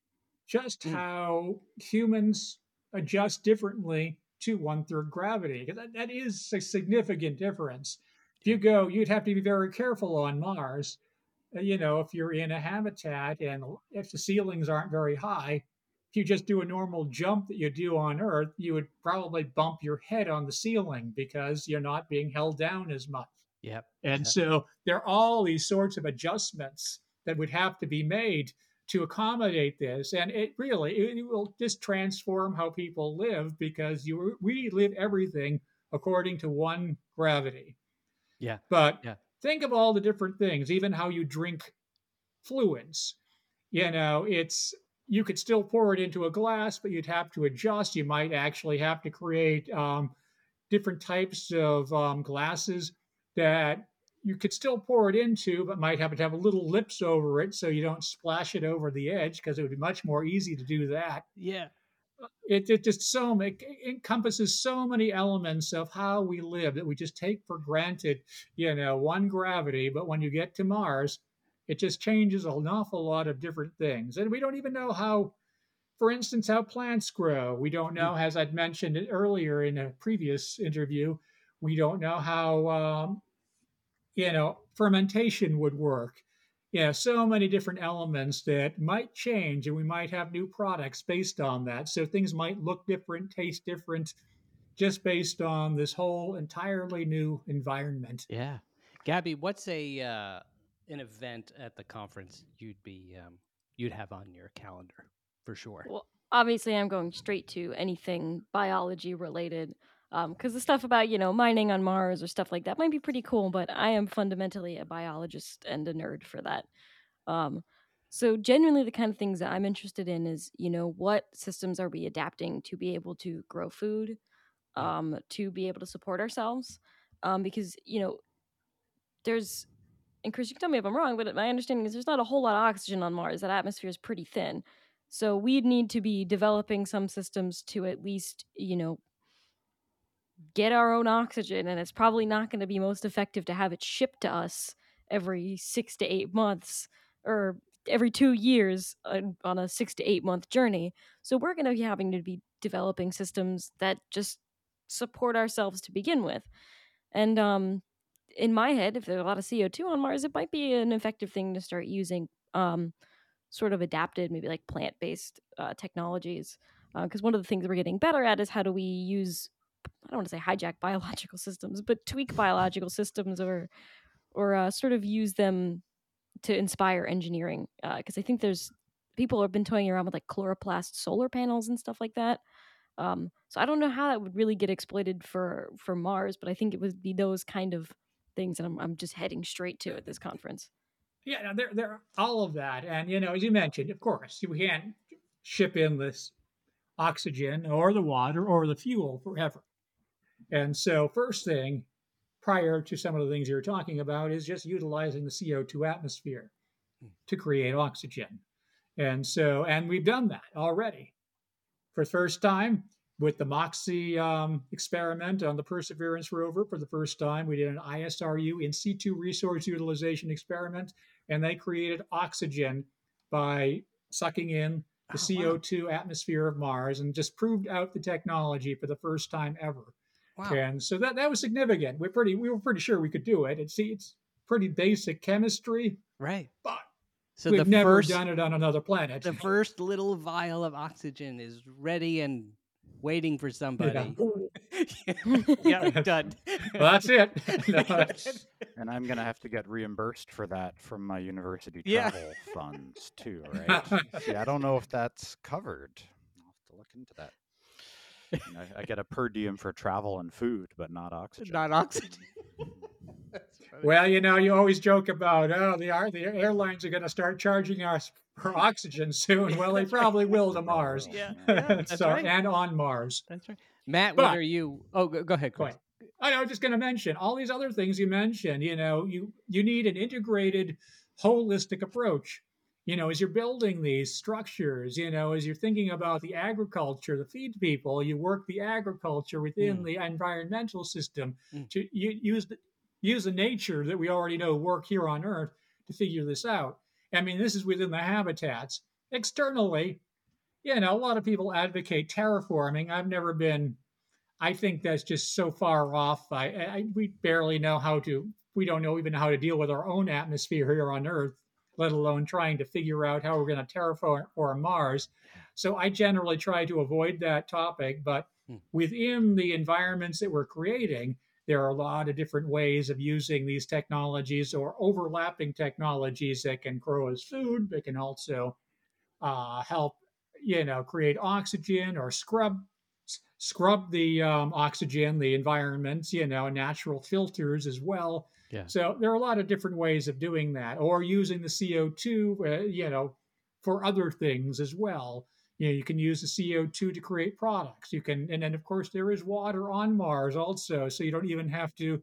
just Mm. how humans adjust differently to one third gravity. that, that is a significant difference. If you go, you'd have to be very careful on Mars. uh, You know, if you're in a habitat and if the ceilings aren't very high, if you just do a normal jump that you do on Earth, you would probably bump your head on the ceiling because you're not being held down as much. Yep. And so there are all these sorts of adjustments that would have to be made to accommodate this. And it really it, will just transform how people live because you we live everything according to one gravity. Yeah. But Yeah. think of all the different things, even how you drink fluids. You know, it's you could still pour it into a glass, but you'd have to adjust. You might actually have to create um, different types of um, glasses that you could still pour it into, but might have to have a little lips over it so you don't splash it over the edge because it would be much more easy to do that. Yeah. It, it just so it encompasses so many elements of how we live that we just take for granted, you know, one gravity. But when you get to Mars, it just changes an awful lot of different things, and we don't even know how. For instance, how plants grow. We don't know, as I'd mentioned earlier in a previous interview, we don't know how um, you know fermentation would work yeah so many different elements that might change and we might have new products based on that so things might look different taste different just based on this whole entirely new environment Yeah. Gabby, what's a uh, an event at the conference you'd be um, you'd have on your calendar for sure? Well, obviously, I'm going straight to anything biology related. Because the stuff about, you know, mining on Mars or stuff like that might be pretty cool, but I am fundamentally a biologist and a nerd for that. Um, so, genuinely, the kind of things that I'm interested in is, you know, what systems are we adapting to be able to grow food, um, to be able to support ourselves? Um, because, you know, there's, and Chris, you can tell me if I'm wrong, but my understanding is there's not a whole lot of oxygen on Mars. That atmosphere is pretty thin. So we'd need to be developing some systems to at least, you know, get our own oxygen. And it's probably not going to be most effective to have it shipped to us every six to eight months or every two years uh, on a six to eight month journey. So we're going to be having to be developing systems that just support ourselves to begin with. And um, in my head, if there's a lot of CO2 on Mars, it might be an effective thing to start using um, sort of adapted, maybe like plant based uh, technologies. Because one of the things we're getting better at is how do we use, I don't want to say hijack biological systems, but tweak biological systems or, or uh, sort of use them to inspire engineering because I think there's people have been toying around with like chloroplast solar panels and stuff like that. Um, so I don't know how that would really get exploited for for Mars, but I think it would be those kind of things that I'm I'm just heading straight to at this conference. Yeah, no, there there all of that, and you know, as you mentioned, of course, you can't ship in this oxygen or the water or the fuel forever. And so, first thing, prior to some of the things you're talking about, is just utilizing the CO2 atmosphere to create oxygen. And so, and we've done that already. For the first time, with the MOXIE um, experiment on the Perseverance rover, for the first time, we did an ISRU in situ resource utilization experiment, and they created oxygen by sucking in the oh, CO2 wow. atmosphere of Mars and just proved out the technology for the first time ever. Wow. And so that, that was significant. We're pretty we were pretty sure we could do it. It's it's pretty basic chemistry. Right. But so we've the never first, done it on another planet. The first little vial of oxygen is ready and waiting for somebody. Yeah, yeah done. Well, that's it. No, that's... And I'm gonna have to get reimbursed for that from my university travel yeah. funds too, right? See, I don't know if that's covered. I'll have to look into that. I, I, get a per diem for travel and food, but not oxygen. Not oxygen. well, you know, you always joke about, oh, the, the airlines are going to start charging us for oxygen soon. Well, they probably will to Mars. Yeah, yeah so right. and on Mars. That's right. Matt, but, what are you? Oh, go, go ahead. Go ahead. I was just going to mention all these other things you mentioned. You know, you you need an integrated, holistic approach you know, as you're building these structures, you know, as you're thinking about the agriculture, the feed people, you work the agriculture within mm. the environmental system mm. to use the, use the nature that we already know work here on Earth to figure this out. I mean, this is within the habitats. Externally, you know, a lot of people advocate terraforming. I've never been. I think that's just so far off. I, I we barely know how to. We don't know even how to deal with our own atmosphere here on Earth let alone trying to figure out how we're going to terraform Mars. So I generally try to avoid that topic. But hmm. within the environments that we're creating, there are a lot of different ways of using these technologies or overlapping technologies that can grow as food, but can also uh, help, you know, create oxygen or scrub scrub the um, oxygen, the environments, you know, natural filters as well. Yeah. So there are a lot of different ways of doing that, or using the CO2, uh, you know, for other things as well. You know, you can use the CO2 to create products. You can, and then of course there is water on Mars also, so you don't even have to,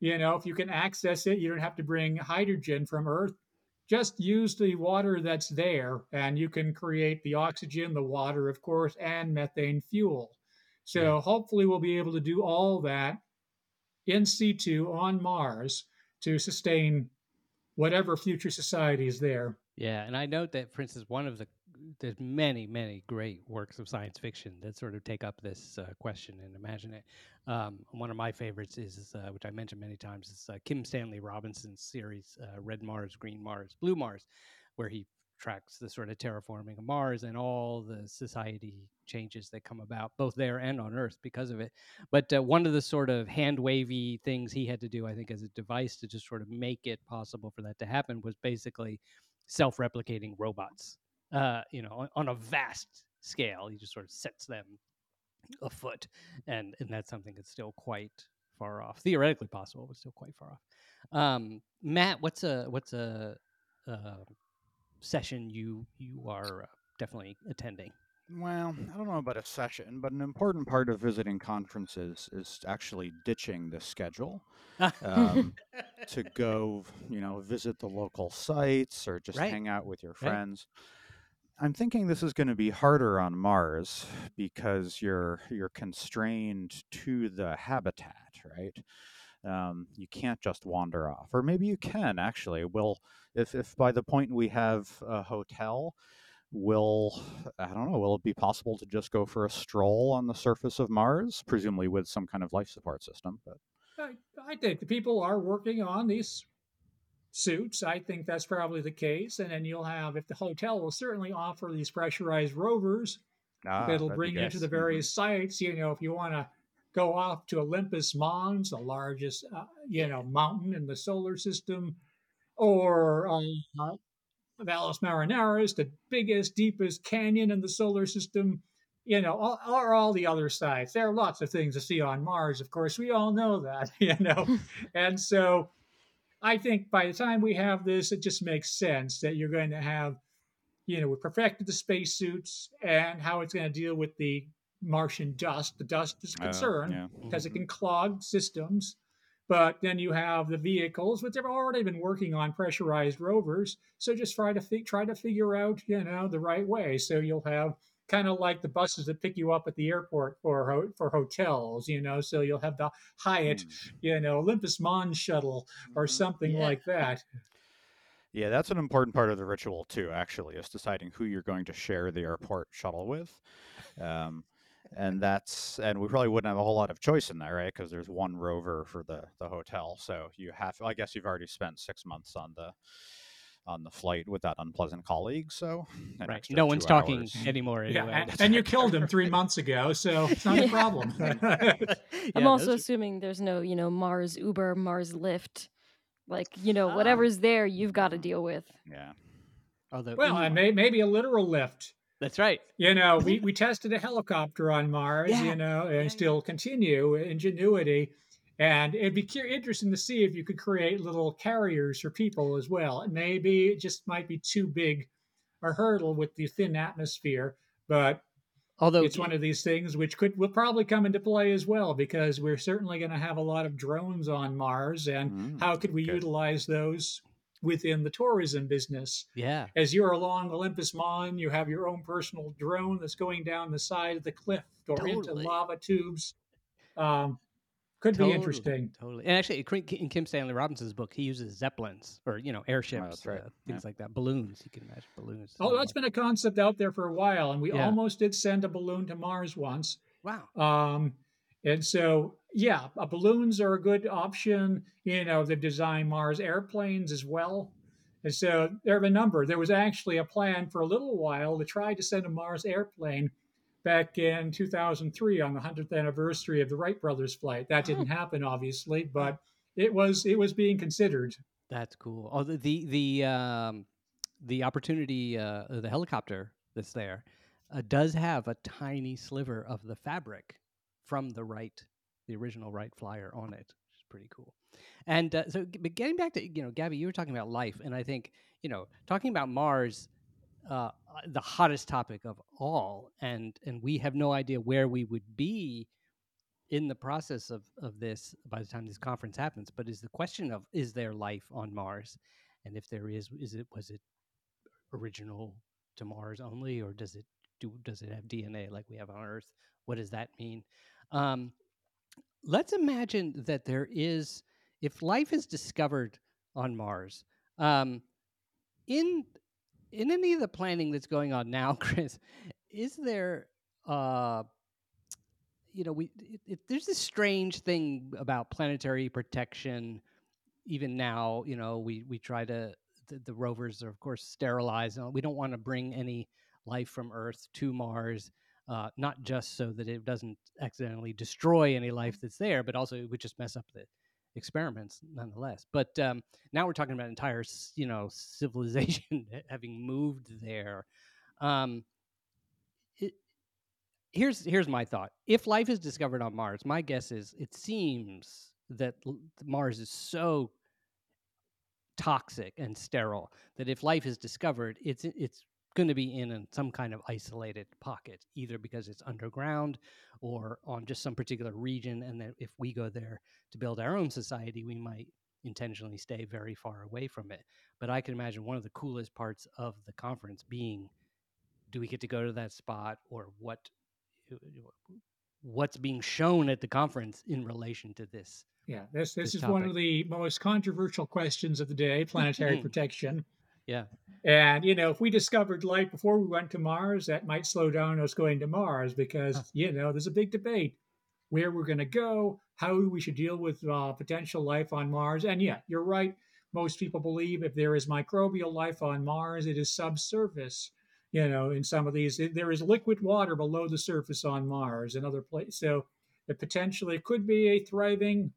you know, if you can access it, you don't have to bring hydrogen from Earth. Just use the water that's there, and you can create the oxygen, the water, of course, and methane fuel. So yeah. hopefully we'll be able to do all that in situ on Mars to sustain whatever future society is there. Yeah, and I note that, for instance, one of the there's many, many great works of science fiction that sort of take up this uh, question and imagine it. Um, one of my favorites is, uh, which I mentioned many times, is uh, Kim Stanley Robinson's series, uh, Red Mars, Green Mars, Blue Mars, where he tracks the sort of terraforming of Mars and all the society changes that come about both there and on Earth because of it. But uh, one of the sort of hand wavy things he had to do, I think, as a device to just sort of make it possible for that to happen was basically self replicating robots, uh, you know, on, on a vast scale. He just sort of sets them afoot. And, and that's something that's still quite far off, theoretically possible, but still quite far off. Um, Matt, what's a, what's a, uh, session you you are uh, definitely attending? Well, I don't know about a session, but an important part of visiting conferences is actually ditching the schedule um, to go, you know, visit the local sites or just right. hang out with your friends. Right. I'm thinking this is going to be harder on Mars because you're you're constrained to the habitat, right? Um, you can't just wander off, or maybe you can actually. Will if if by the point we have a hotel, will I don't know, will it be possible to just go for a stroll on the surface of Mars, presumably with some kind of life support system? But I, I think the people are working on these suits. I think that's probably the case, and then you'll have if the hotel will certainly offer these pressurized rovers ah, that'll bring you to the mm-hmm. various mm-hmm. sites. You know, if you want to go off to Olympus Mons, the largest, uh, you know, mountain in the solar system, or uh, Valles Marineris, the biggest, deepest canyon in the solar system, you know, all, or all the other sites. There are lots of things to see on Mars, of course. We all know that, you know. and so I think by the time we have this, it just makes sense that you're going to have, you know, we perfected the spacesuits and how it's going to deal with the Martian dust. The dust is a Oh, concern yeah. because it Mhm. can clog systems. But then you have the vehicles, which they've already been working on pressurized rovers. So just try to fi- try to figure out, you know, the right way. So you'll have kind of like the buses that pick you up at the airport for ho- for hotels, you know. So you'll have the Hyatt, Mm. you know, Olympus Mons shuttle or Mhm. something Yeah. like that. Yeah, that's an important part of the ritual too. Actually, is deciding who you're going to share the airport shuttle with, um, and that's and we probably wouldn't have a whole lot of choice in that, right? Because there's one rover for the the hotel, so you have. I guess you've already spent six months on the on the flight with that unpleasant colleague, so Right. No one's two talking hours. anymore Yeah, and, and you killed him three months ago, so it's not a Yeah. problem. I'm Yeah, also those assuming there's no, you know, Mars Uber, Mars Lyft. Like, you know, Ah. whatever's there, you've got to deal with. Yeah. although well, and Mar- may, maybe a literal lift. That's right. You know, we, we tested a helicopter on Mars, Yeah, you know, and yeah, still continue ingenuity. And it'd be interesting to see if you could create little carriers for people as well. And maybe it just might be too big a hurdle with the thin atmosphere, but Although it's one of these things which could will probably come into play as well because we're certainly going to have a lot of drones on Mars. And Mm, how could we good. utilize those within the tourism business? yeah, as you're along Olympus Mons, you have your own personal drone that's going down the side of the cliff or into lava tubes. Um, could Totally, be interesting. Totally. And actually, in Kim Stanley Robinson's book, he uses zeppelins or you know airships, that's right. uh, things like that, balloons. You can imagine balloons. Oh, that's been a concept out there for a while, and we Yeah. almost did send a balloon to Mars once. wow. Um, and so, yeah, uh, balloons are a good option. You know, they've designed Mars airplanes as well. And so there are a number. There was actually a plan for a little while to try to send a Mars airplane back in 2003 on the 100th anniversary of the Wright brothers flight. That didn't happen, obviously, but it was it was being considered. That's cool. Oh, the the the, um, the opportunity, uh, the helicopter that's there, uh, does have a tiny sliver of the fabric from the Wright, the original Wright flyer on it, which is pretty cool. And uh, so, but getting back to you know, Gabby, you were talking about life, and I think you know, talking about Mars, uh, the hottest topic of all, and and we have no idea where we would be in the process of, of this by the time this conference happens but is the question of is there life on mars? And if there is is it was it original to mars only or does it do does it have dna like we have on earth? What does that mean? Um, let's imagine that there is if life is discovered on mars um, in in any of the planning that's going on now chris is there uh, you know, we it, it, there's this strange thing about planetary protection. Even now, you know, we we try to the, the rovers are of course sterilized. We don't want to bring any life from Earth to Mars, uh, not just so that it doesn't accidentally destroy any life that's there, but also it would just mess up the experiments nonetheless. But um, now we're talking about entire, you know, civilization having moved there. Um, here's here's my thought. If life is discovered on Mars, my guess is it seems that Mars is so toxic and sterile that if life is discovered, it's it's going to be in some kind of isolated pocket, either because it's underground or on just some particular region. And that if we go there to build our own society, we might intentionally stay very far away from it. But I can imagine one of the coolest parts of the conference being do we get to go to that spot or what uh, what's being shown at the conference in relation to this Yeah, this this, This is one of the most controversial questions of the day: planetary protection. Yeah And you know, if we discovered life before we went to Mars, that might slow down us going to Mars because Huh. you know there's a big debate where we're going to go, how we should deal with uh, potential life on Mars. And yeah, you're right. Most people believe if there is microbial life on Mars, it is subsurface. You know, in some of these, there is liquid water below the surface on Mars and other places. So it potentially could be a thriving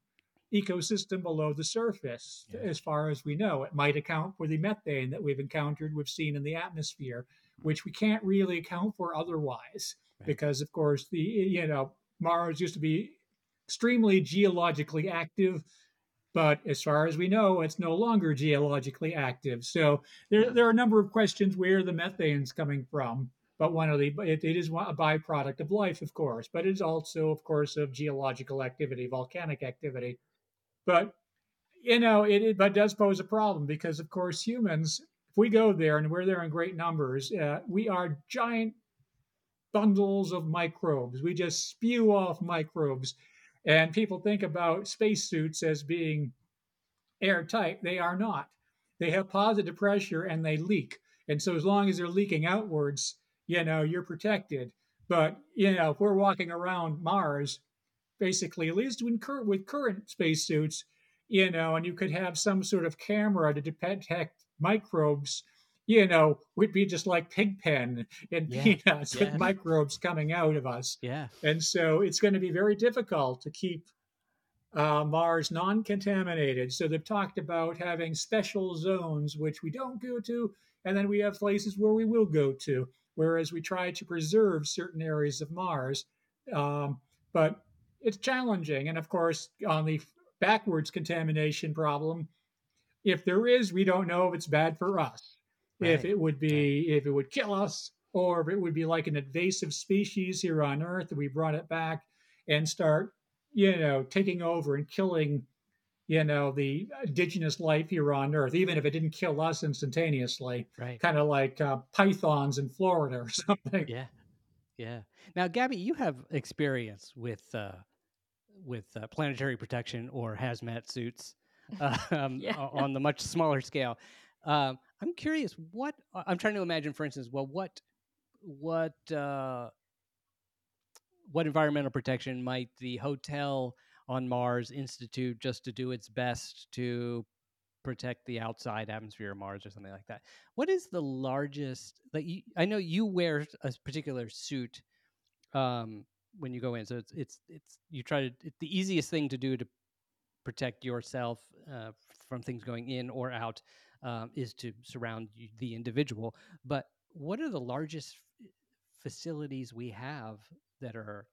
ecosystem below the surface, Yeah. as far as we know. It might account for the methane that we've encountered, we've seen in the atmosphere, mm. which we can't really account for otherwise, Right. because of course the you know Mars used to be extremely geologically active. But as far as we know, it's no longer geologically active. So there, there are a number of questions where the methane's coming from. But one of the it, it is a byproduct of life, of course, but it's also, of course, of geological activity, volcanic activity. But you know, it, it but does pose a problem because, of course, humans, if we go there and we're there in great numbers, uh, we are giant bundles of microbes. We just spew off microbes, and people think about spacesuits as being airtight. They are not. They have positive pressure and they leak. And so, as long as they're leaking outwards, you know, you're protected. But, you know, if we're walking around Mars, basically, at least with, cur- with current spacesuits, you know, and you could have some sort of camera to detect microbes, you know, we'd be just like Pigpen and Yeah. peanuts Yeah. with microbes coming out of us. Yeah. And so it's going to be very difficult to keep uh, Mars non contaminated. So they've talked about having special zones, which we don't go to, and then we have places where we will go to, whereas we try to preserve certain areas of Mars. Um, but it's challenging. And of course, on the backwards contamination problem, if there is, we don't know if it's bad for us. If it would be, if it would kill us, or if it would be like an invasive species here on Earth, we brought it back and start, you know, taking over and killing, you know, the indigenous life here on Earth, even if it didn't kill us instantaneously, Right. kind of like uh, pythons in Florida or something. Yeah. Yeah. Now, Gabby, you have experience with uh, with uh, planetary protection or hazmat suits um, Yeah. on the much smaller scale. Um, I'm curious what I- I'm trying to imagine. For instance, well, what what uh, what environmental protection might the hotel on Mars institute just to do its best to protect the outside atmosphere of Mars or something like that. What is the largest? Like you, I know you wear a particular suit um, when you go in, so it's it's it's you try to. It's the easiest thing to do to protect yourself uh, from things going in or out um, is to surround you, the individual. But what are the largest f- facilities we have that are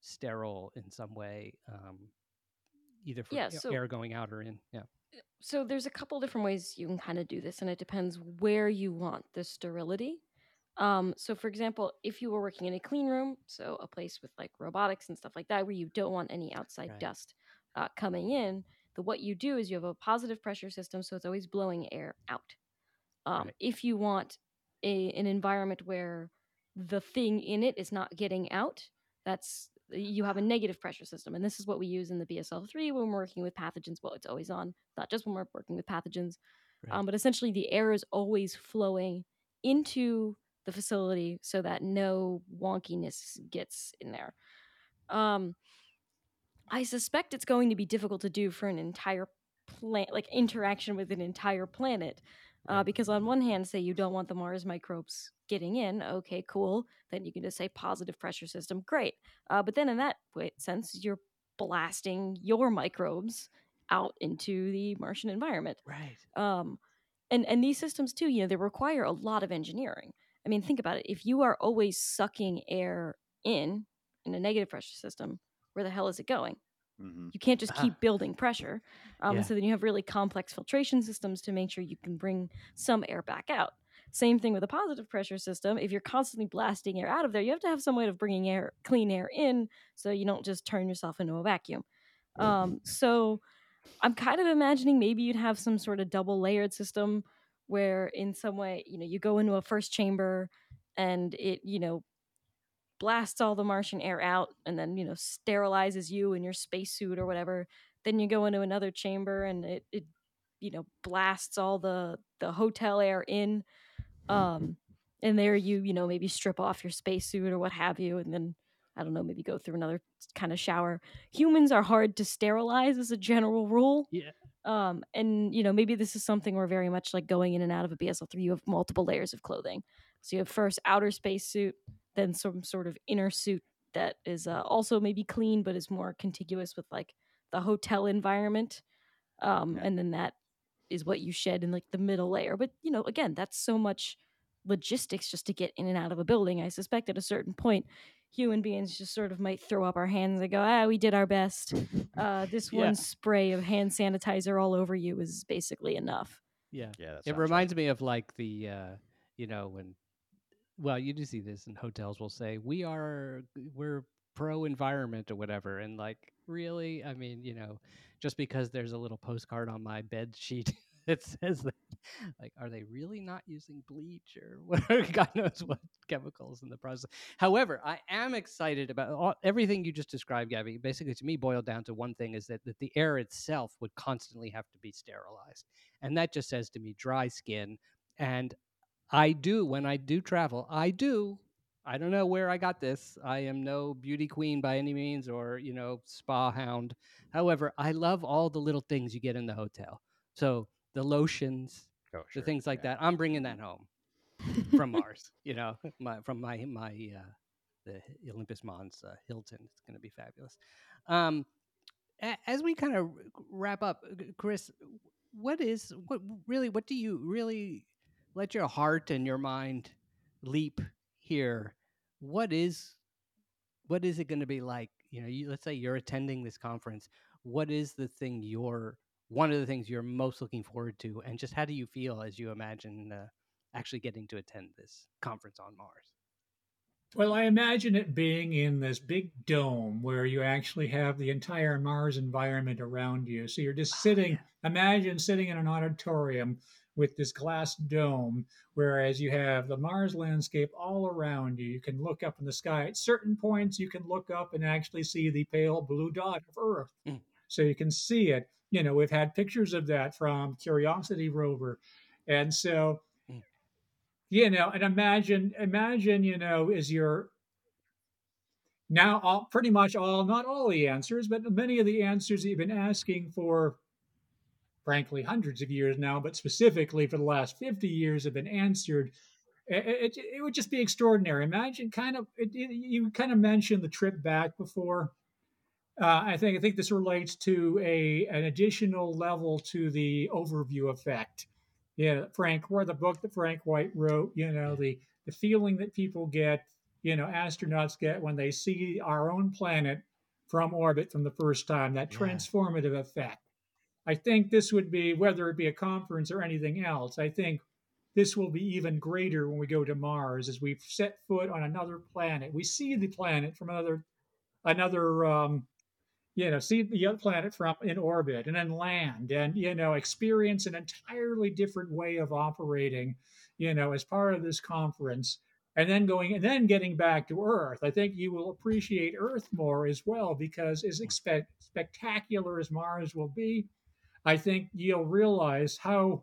sterile in some way, um, either for Yeah, so- air going out or in? Yeah. so there's a couple different ways you can kind of do this and it depends where you want the sterility um, so for example if you were working in a clean room so a place with like robotics and stuff like that where you don't want any outside Right. dust uh, coming in the what you do is you have a positive pressure system so it's always blowing air out um, Right. if you want a, an environment where the thing in it is not getting out that's you have a negative pressure system and this is what we use in the bsl-3 when we're working with pathogens well it's always on not just when we're working with pathogens Right. um, but essentially the air is always flowing into the facility so that no wonkiness gets in there. Um, i suspect it's going to be difficult to do for an entire planet like interaction with an entire planet uh, because on one hand say you don't want the mars microbes getting in okay cool then you can just say positive pressure system great uh, but then in that sense you're blasting your microbes out into the martian environment. Right. um, and and these systems too you know they require a lot of engineering i mean think about it if you are always sucking air in in a negative pressure system where the hell is it going hmm you can't just Ah. keep building pressure um, Yeah. so then you have really complex filtration systems to make sure you can bring some air back out same thing with a positive pressure system if you're constantly blasting air out of there you have to have some way of bringing air clean air in so you don't just turn yourself into a vacuum um, so i'm kind of imagining maybe you'd have some sort of double layered system where in some way you know you go into a first chamber and it you know blasts all the martian air out and then you know sterilizes you in your spacesuit or whatever then you go into another chamber and it, it you know blasts all the the hotel air in um and there you you know maybe strip off your spacesuit or what have you and then i don't know maybe go through another kind of shower humans are hard to sterilize as a general rule Yeah. Um and you know maybe this is something where very much like going in and out of a bsl3 you have multiple layers of clothing so you have first outer spacesuit then some sort of inner suit that is uh, also maybe clean but is more contiguous with like the hotel environment, um, Yeah. and then that is what you shed in like the middle layer. But you know, again, that's so much logistics just to get in and out of a building. I suspect at a certain point, human beings just sort of might throw up our hands and go, "Ah, we did our best. Uh, this Yeah. one spray of hand sanitizer all over you is basically enough." Yeah. Yeah, It sounds reminds me of like the uh, you know, when well, you do see this in hotels will say, We are we're pro environment or whatever and like really? I mean, you know, just because there's a little postcard on my bed sheet that says that like are they really not using bleach or what God knows what chemicals in the process. However, I am excited about all, everything you just described, Gabby. Basically to me boiled down to one thing is that, that the air itself would constantly have to be sterilized. And that just says to me dry skin. And I do, when I do travel, I do. I don't know where I got this. I am no beauty queen by any means or, you know, spa hound. However, I love all the little things you get in the hotel. So the lotions, Oh, the things like yeah. that. I'm bringing that home from Mars, you know, my, from my, my, uh, the Olympus Mons uh, Hilton. It's going to be fabulous. Um, as we kind of wrap up, Chris, what is what really? What do you really let your heart and your mind leap here? What is what is it going to be like? You know, you, let's say you're attending this conference. What is the thing you're one of the things you're most looking forward to, and just how do you feel as you imagine uh, actually getting to attend this conference on Mars? Well, I imagine it being in this big dome where you actually have the entire Mars environment around you. So you're just Oh, sitting, yeah. imagine sitting in an auditorium with this glass dome, whereas you have the Mars landscape all around you. You can look up in the sky. At certain points, you can look up and actually see the pale blue dot of Earth. Mm. So you can see it. You know, we've had pictures of that from Curiosity rover. And so Mm. you know and imagine imagine you know is your now all pretty much all not all the answers but many of the answers that you've been asking for frankly hundreds of years now but specifically for the last 50 years have been answered it, it, it would just be extraordinary imagine kind of it- you kind of mentioned the trip back before uh, I think I think this relates to a an additional level to the overview effect. Yeah, Frank, where the book that Frank White wrote, you know, the the feeling that people get, you know, astronauts get when they see our own planet from orbit from the first time, that Yeah. transformative effect. I think this would be whether it be a conference or anything else. I think this will be even greater when we go to Mars as we set foot on another planet. We see the planet from another another um, you know, see the other planet from in orbit and then land and, you know, experience an entirely different way of operating, you know, as part of this conference. And then going and then getting back to Earth. I think you will appreciate Earth more as well because as expect, spectacular as Mars will be, I think you'll realize how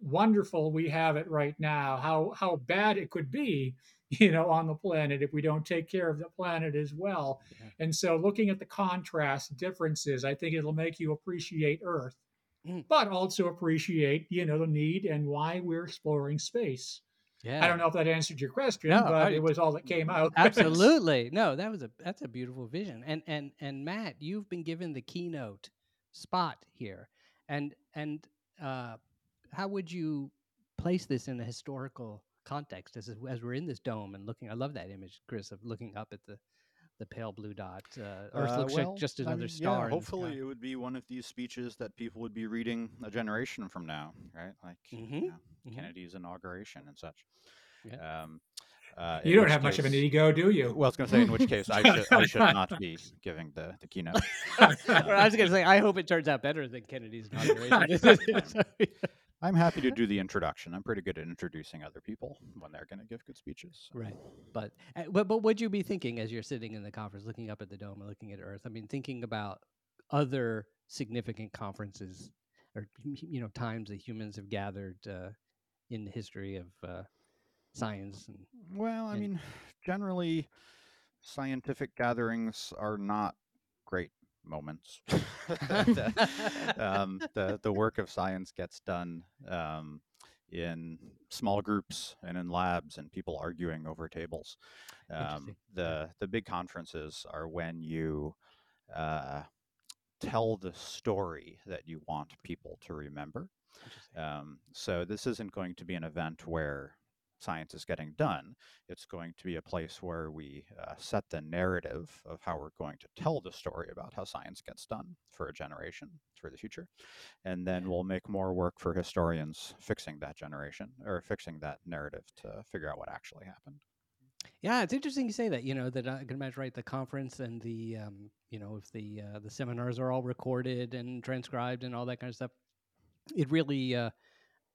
wonderful we have it right now, how how bad it could be, you know, on the planet if we don't take care of the planet as well. Yeah. And so looking at the contrast differences, I think it'll make you appreciate Earth, Mm. but also appreciate, you know, the need and why we're exploring space. Yeah, I don't know if that answered your question, No, but I- it was all that came out. Absolutely. No, that was a that's a beautiful vision. And and and Matt, you've been given the keynote spot here. And and uh how would you place this in a historical context as as we're in this dome and looking I love that image, Chris, of looking up at the the pale blue dot. Uh, Earth Uh, looks well, like just I another mean, star. Yeah, hopefully, it would be one of these speeches that people would be reading a generation from now, right? Like Mhm, you know, mhm. Kennedy's inauguration and such. Yeah. Um, uh, you don't which have much of an case- ego, do you? Well, I was going to say, in which case, I should, I should not be giving the, the keynote. Well, I was going to say, I hope it turns out better than Kennedy's inauguration. So, yeah. I'm happy to do the introduction. I'm pretty good at introducing other people when they're going to give good speeches. so. Right. But uh, but but what'd you be thinking as you're sitting in the conference, looking up at the dome and looking at Earth? I mean, thinking about other significant conferences or you know times that humans have gathered uh, in the history of uh, science. And Well, I And- mean, generally, scientific gatherings are not great moments. the, um, the the work of science gets done um, in small groups and in labs, and people arguing over tables. Um, the the big conferences are when you uh, tell the story that you want people to remember. Um, so this isn't going to be an event where science is getting done. It's going to be a place where we uh, set the narrative of how we're going to tell the story about how science gets done for a generation for the future. And then we'll make more work for historians fixing that generation or fixing that narrative to figure out what actually happened. Yeah, it's interesting you say that. You know that I can imagine right the conference and the um, you know if the uh, the seminars are all recorded and transcribed and all that kind of stuff. It really, uh,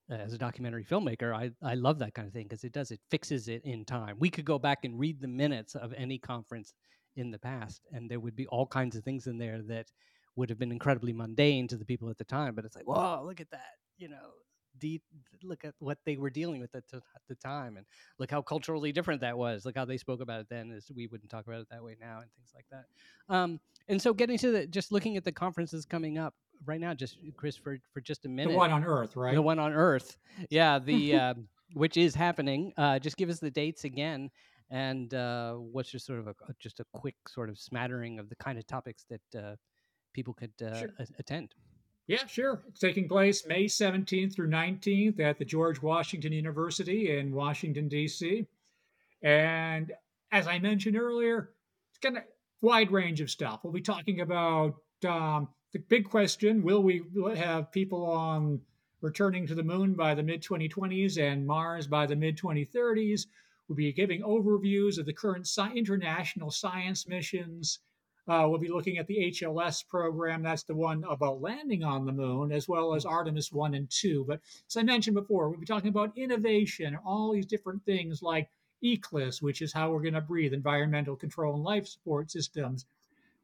as a documentary filmmaker, I I love that kind of thing because it does it fixes it in time. We could go back and read the minutes of any conference in the past, and there would be all kinds of things in there that would have been incredibly mundane to the people at the time. But it's like, whoa, look at that! You know, de- look at what they were dealing with at, t- at the time and look how culturally different that was look how they spoke about it then as we wouldn't talk about it that way now and things like that um, and so getting to the just looking at the conferences coming up right now just chris for, for just a minute The one on Earth, right? the one on earth yeah the uh, which is happening uh, just give us the dates again and uh, what's just sort of a, just a quick sort of smattering of the kind of topics that uh, people could uh, Sure. a- attend Yeah, sure. It's taking place May 17th through 19th at the George Washington University in Washington, D.C. And as I mentioned earlier, it's got a wide range of stuff. We'll be talking about um, the big question will we have people on returning to the moon by the mid 2020s and Mars by the mid 2030s? We'll be giving overviews of the current sci- international science missions. Uh, we'll be looking at the HLS program. That's the one about landing on the moon, as well as Artemis 1 and 2. But as I mentioned before, we'll be talking about innovation, and all these different things like ECLSS, which is how we're going to breathe, environmental control and life support systems.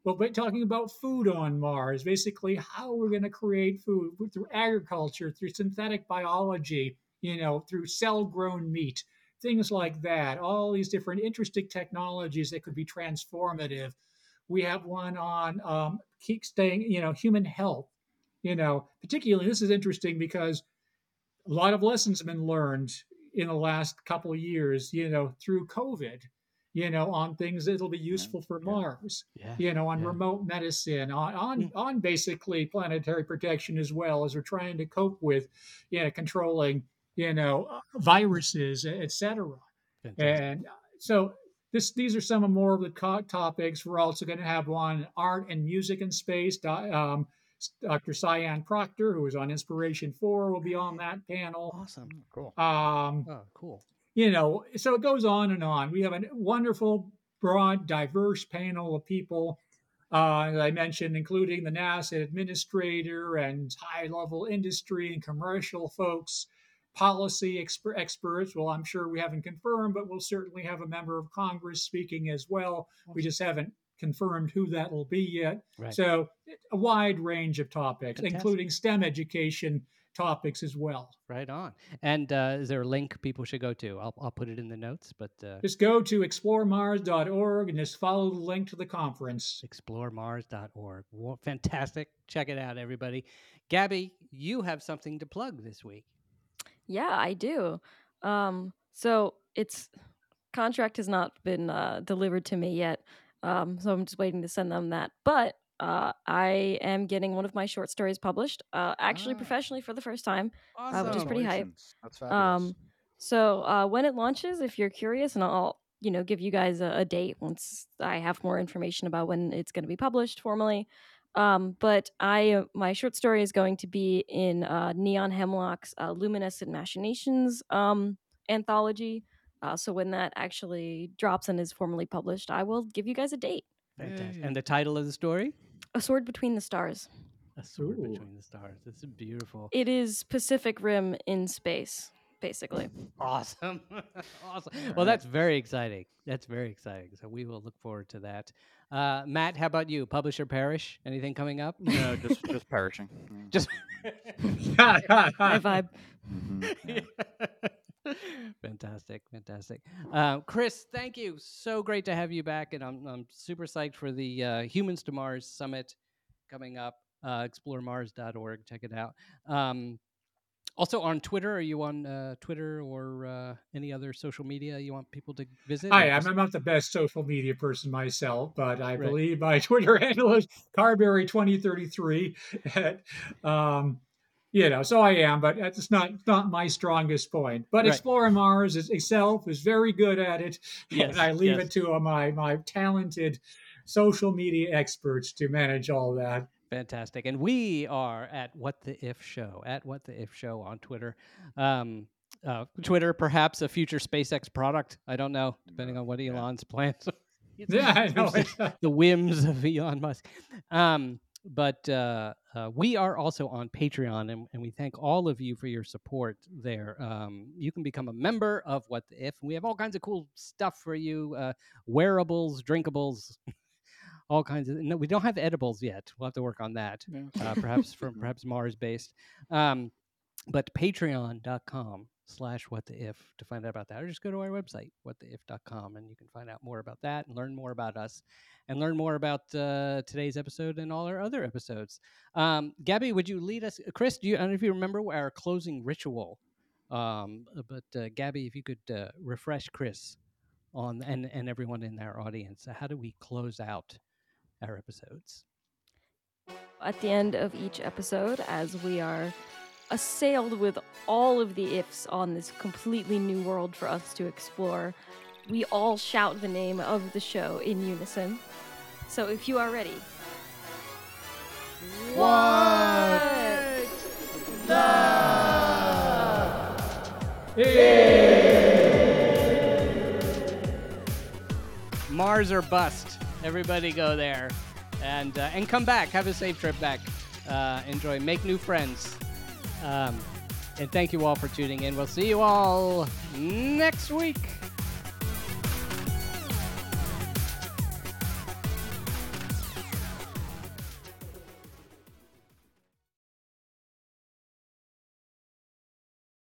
We'll be talking about food on Mars, basically how we're going to create food through agriculture, through synthetic biology, you know, through cell grown meat, things like that. All these different interesting technologies that could be transformative. We have one on um, keep staying, you know, human health. You know, particularly this is interesting because a lot of lessons have been learned in the last couple of years, you know, through COVID, you know, on things that'll be useful for yeah. Mars, yeah you know, on Yeah. remote medicine, on on, Mm. on basically planetary protection as well as we're trying to cope with, you know, controlling, you know, uh, viruses, et cetera. Fantastic. And uh, so this these are some of more of the co- topics. We're also going to have one art and music in space. Um, Dr. Sian Proctor, who was on Inspiration 4, will be on that panel. awesome Cool. Um, oh cool you know, so it goes on and on. We have a wonderful, broad, diverse panel of people, uh, as I mentioned, including the NASA administrator and high level industry and commercial folks, policy exper- experts. Well, I'm sure we haven't confirmed, but we'll certainly have a member of Congress speaking as well. We just haven't confirmed who that will be yet. right So, a wide range of topics, Fantastic. including STEM education topics as well. Right on. And uh, is there a link people should go to? I'll, I'll put it in the notes, but uh, Just go to exploremars.org and just follow the link to the conference. exploremars.org. Fantastic. Check it out, everybody. Gabby, you have something to plug this week. Yeah, I do. Um, so it's contract has not been uh, delivered to me yet, um, so I'm just waiting to send them that. But uh, I am getting one of my short stories published, uh, actually Ah. professionally for the first time. Awesome. which is pretty hype. That's fabulous. Um, so uh, when it launches, if you're curious, and I'll you know give you guys a, a date once I have more information about when it's going to be published formally. Um, but I uh, my short story is going to be in uh, Neon Hemlock's uh, Luminescent Machinations um, anthology. Uh, so when that actually drops and is formally published, I will give you guys a date. Fantastic. And the title of the story? A Sword Between the Stars. A Sword Ooh. Between the Stars. This is beautiful. It is Pacific Rim in space, basically. Awesome. awesome. All Well, that's very exciting. That's very exciting. So we will look forward to that. Uh, Matt, how about you? Publisher Parish? Anything coming up? no, just just perishing. Just High vibe. Mhm, yeah. fantastic, fantastic. Uh, Chris, thank you. So great to have you back, and I'm I'm super psyched for the uh, Humans to Mars Summit coming up. Uh, exploremars.org. Check it out. Um, also on Twitter. Are you on uh, Twitter or uh, any other social media you want people to visit? I am. I'm not the best social media person myself, but I Right. believe my Twitter handle is Carberry2033. At, um, you know, so I am, but it's not not my strongest point. But Right. Exploring Mars is, itself is very good at it, Yes, and I leave yes. it to uh, my my talented social media experts to manage all that. Fantastic. And we are at What the If Show, at What the If Show on Twitter. Um, uh, Twitter, perhaps a future SpaceX product. I don't know, depending on what Yeah. Elon's plans. are. Yeah, I know. the whims of Elon Musk. Um, but uh, uh, we are also on Patreon, and, and we thank all of you for your support there. Um, you can become a member of What the If. We have all kinds of cool stuff for you uh, wearables, drinkables, all kinds of. No, we don't have edibles yet. We'll have to work on that. Uh, perhaps from perhaps Mars based. Um, but patreon.com slash what the if to find out about that or just go to our website whattheif.com and you can find out more about that and learn more about us and learn more about uh, today's episode and all our other episodes um, gabby would you lead us chris do you i don't know if you remember our closing ritual um, but uh, gabby if you could uh, refresh chris on and, and everyone in our audience how do we close out our episodes At the end of each episode, as we are assailed with all of the ifs on this completely new world for us to explore, we all shout the name of the show in unison. So if you are ready. What? The Mars or bust. Everybody go there, and uh, and come back. Have a safe trip back. Uh, enjoy. Make new friends. Um, and thank you all for tuning in. We'll see you all next week.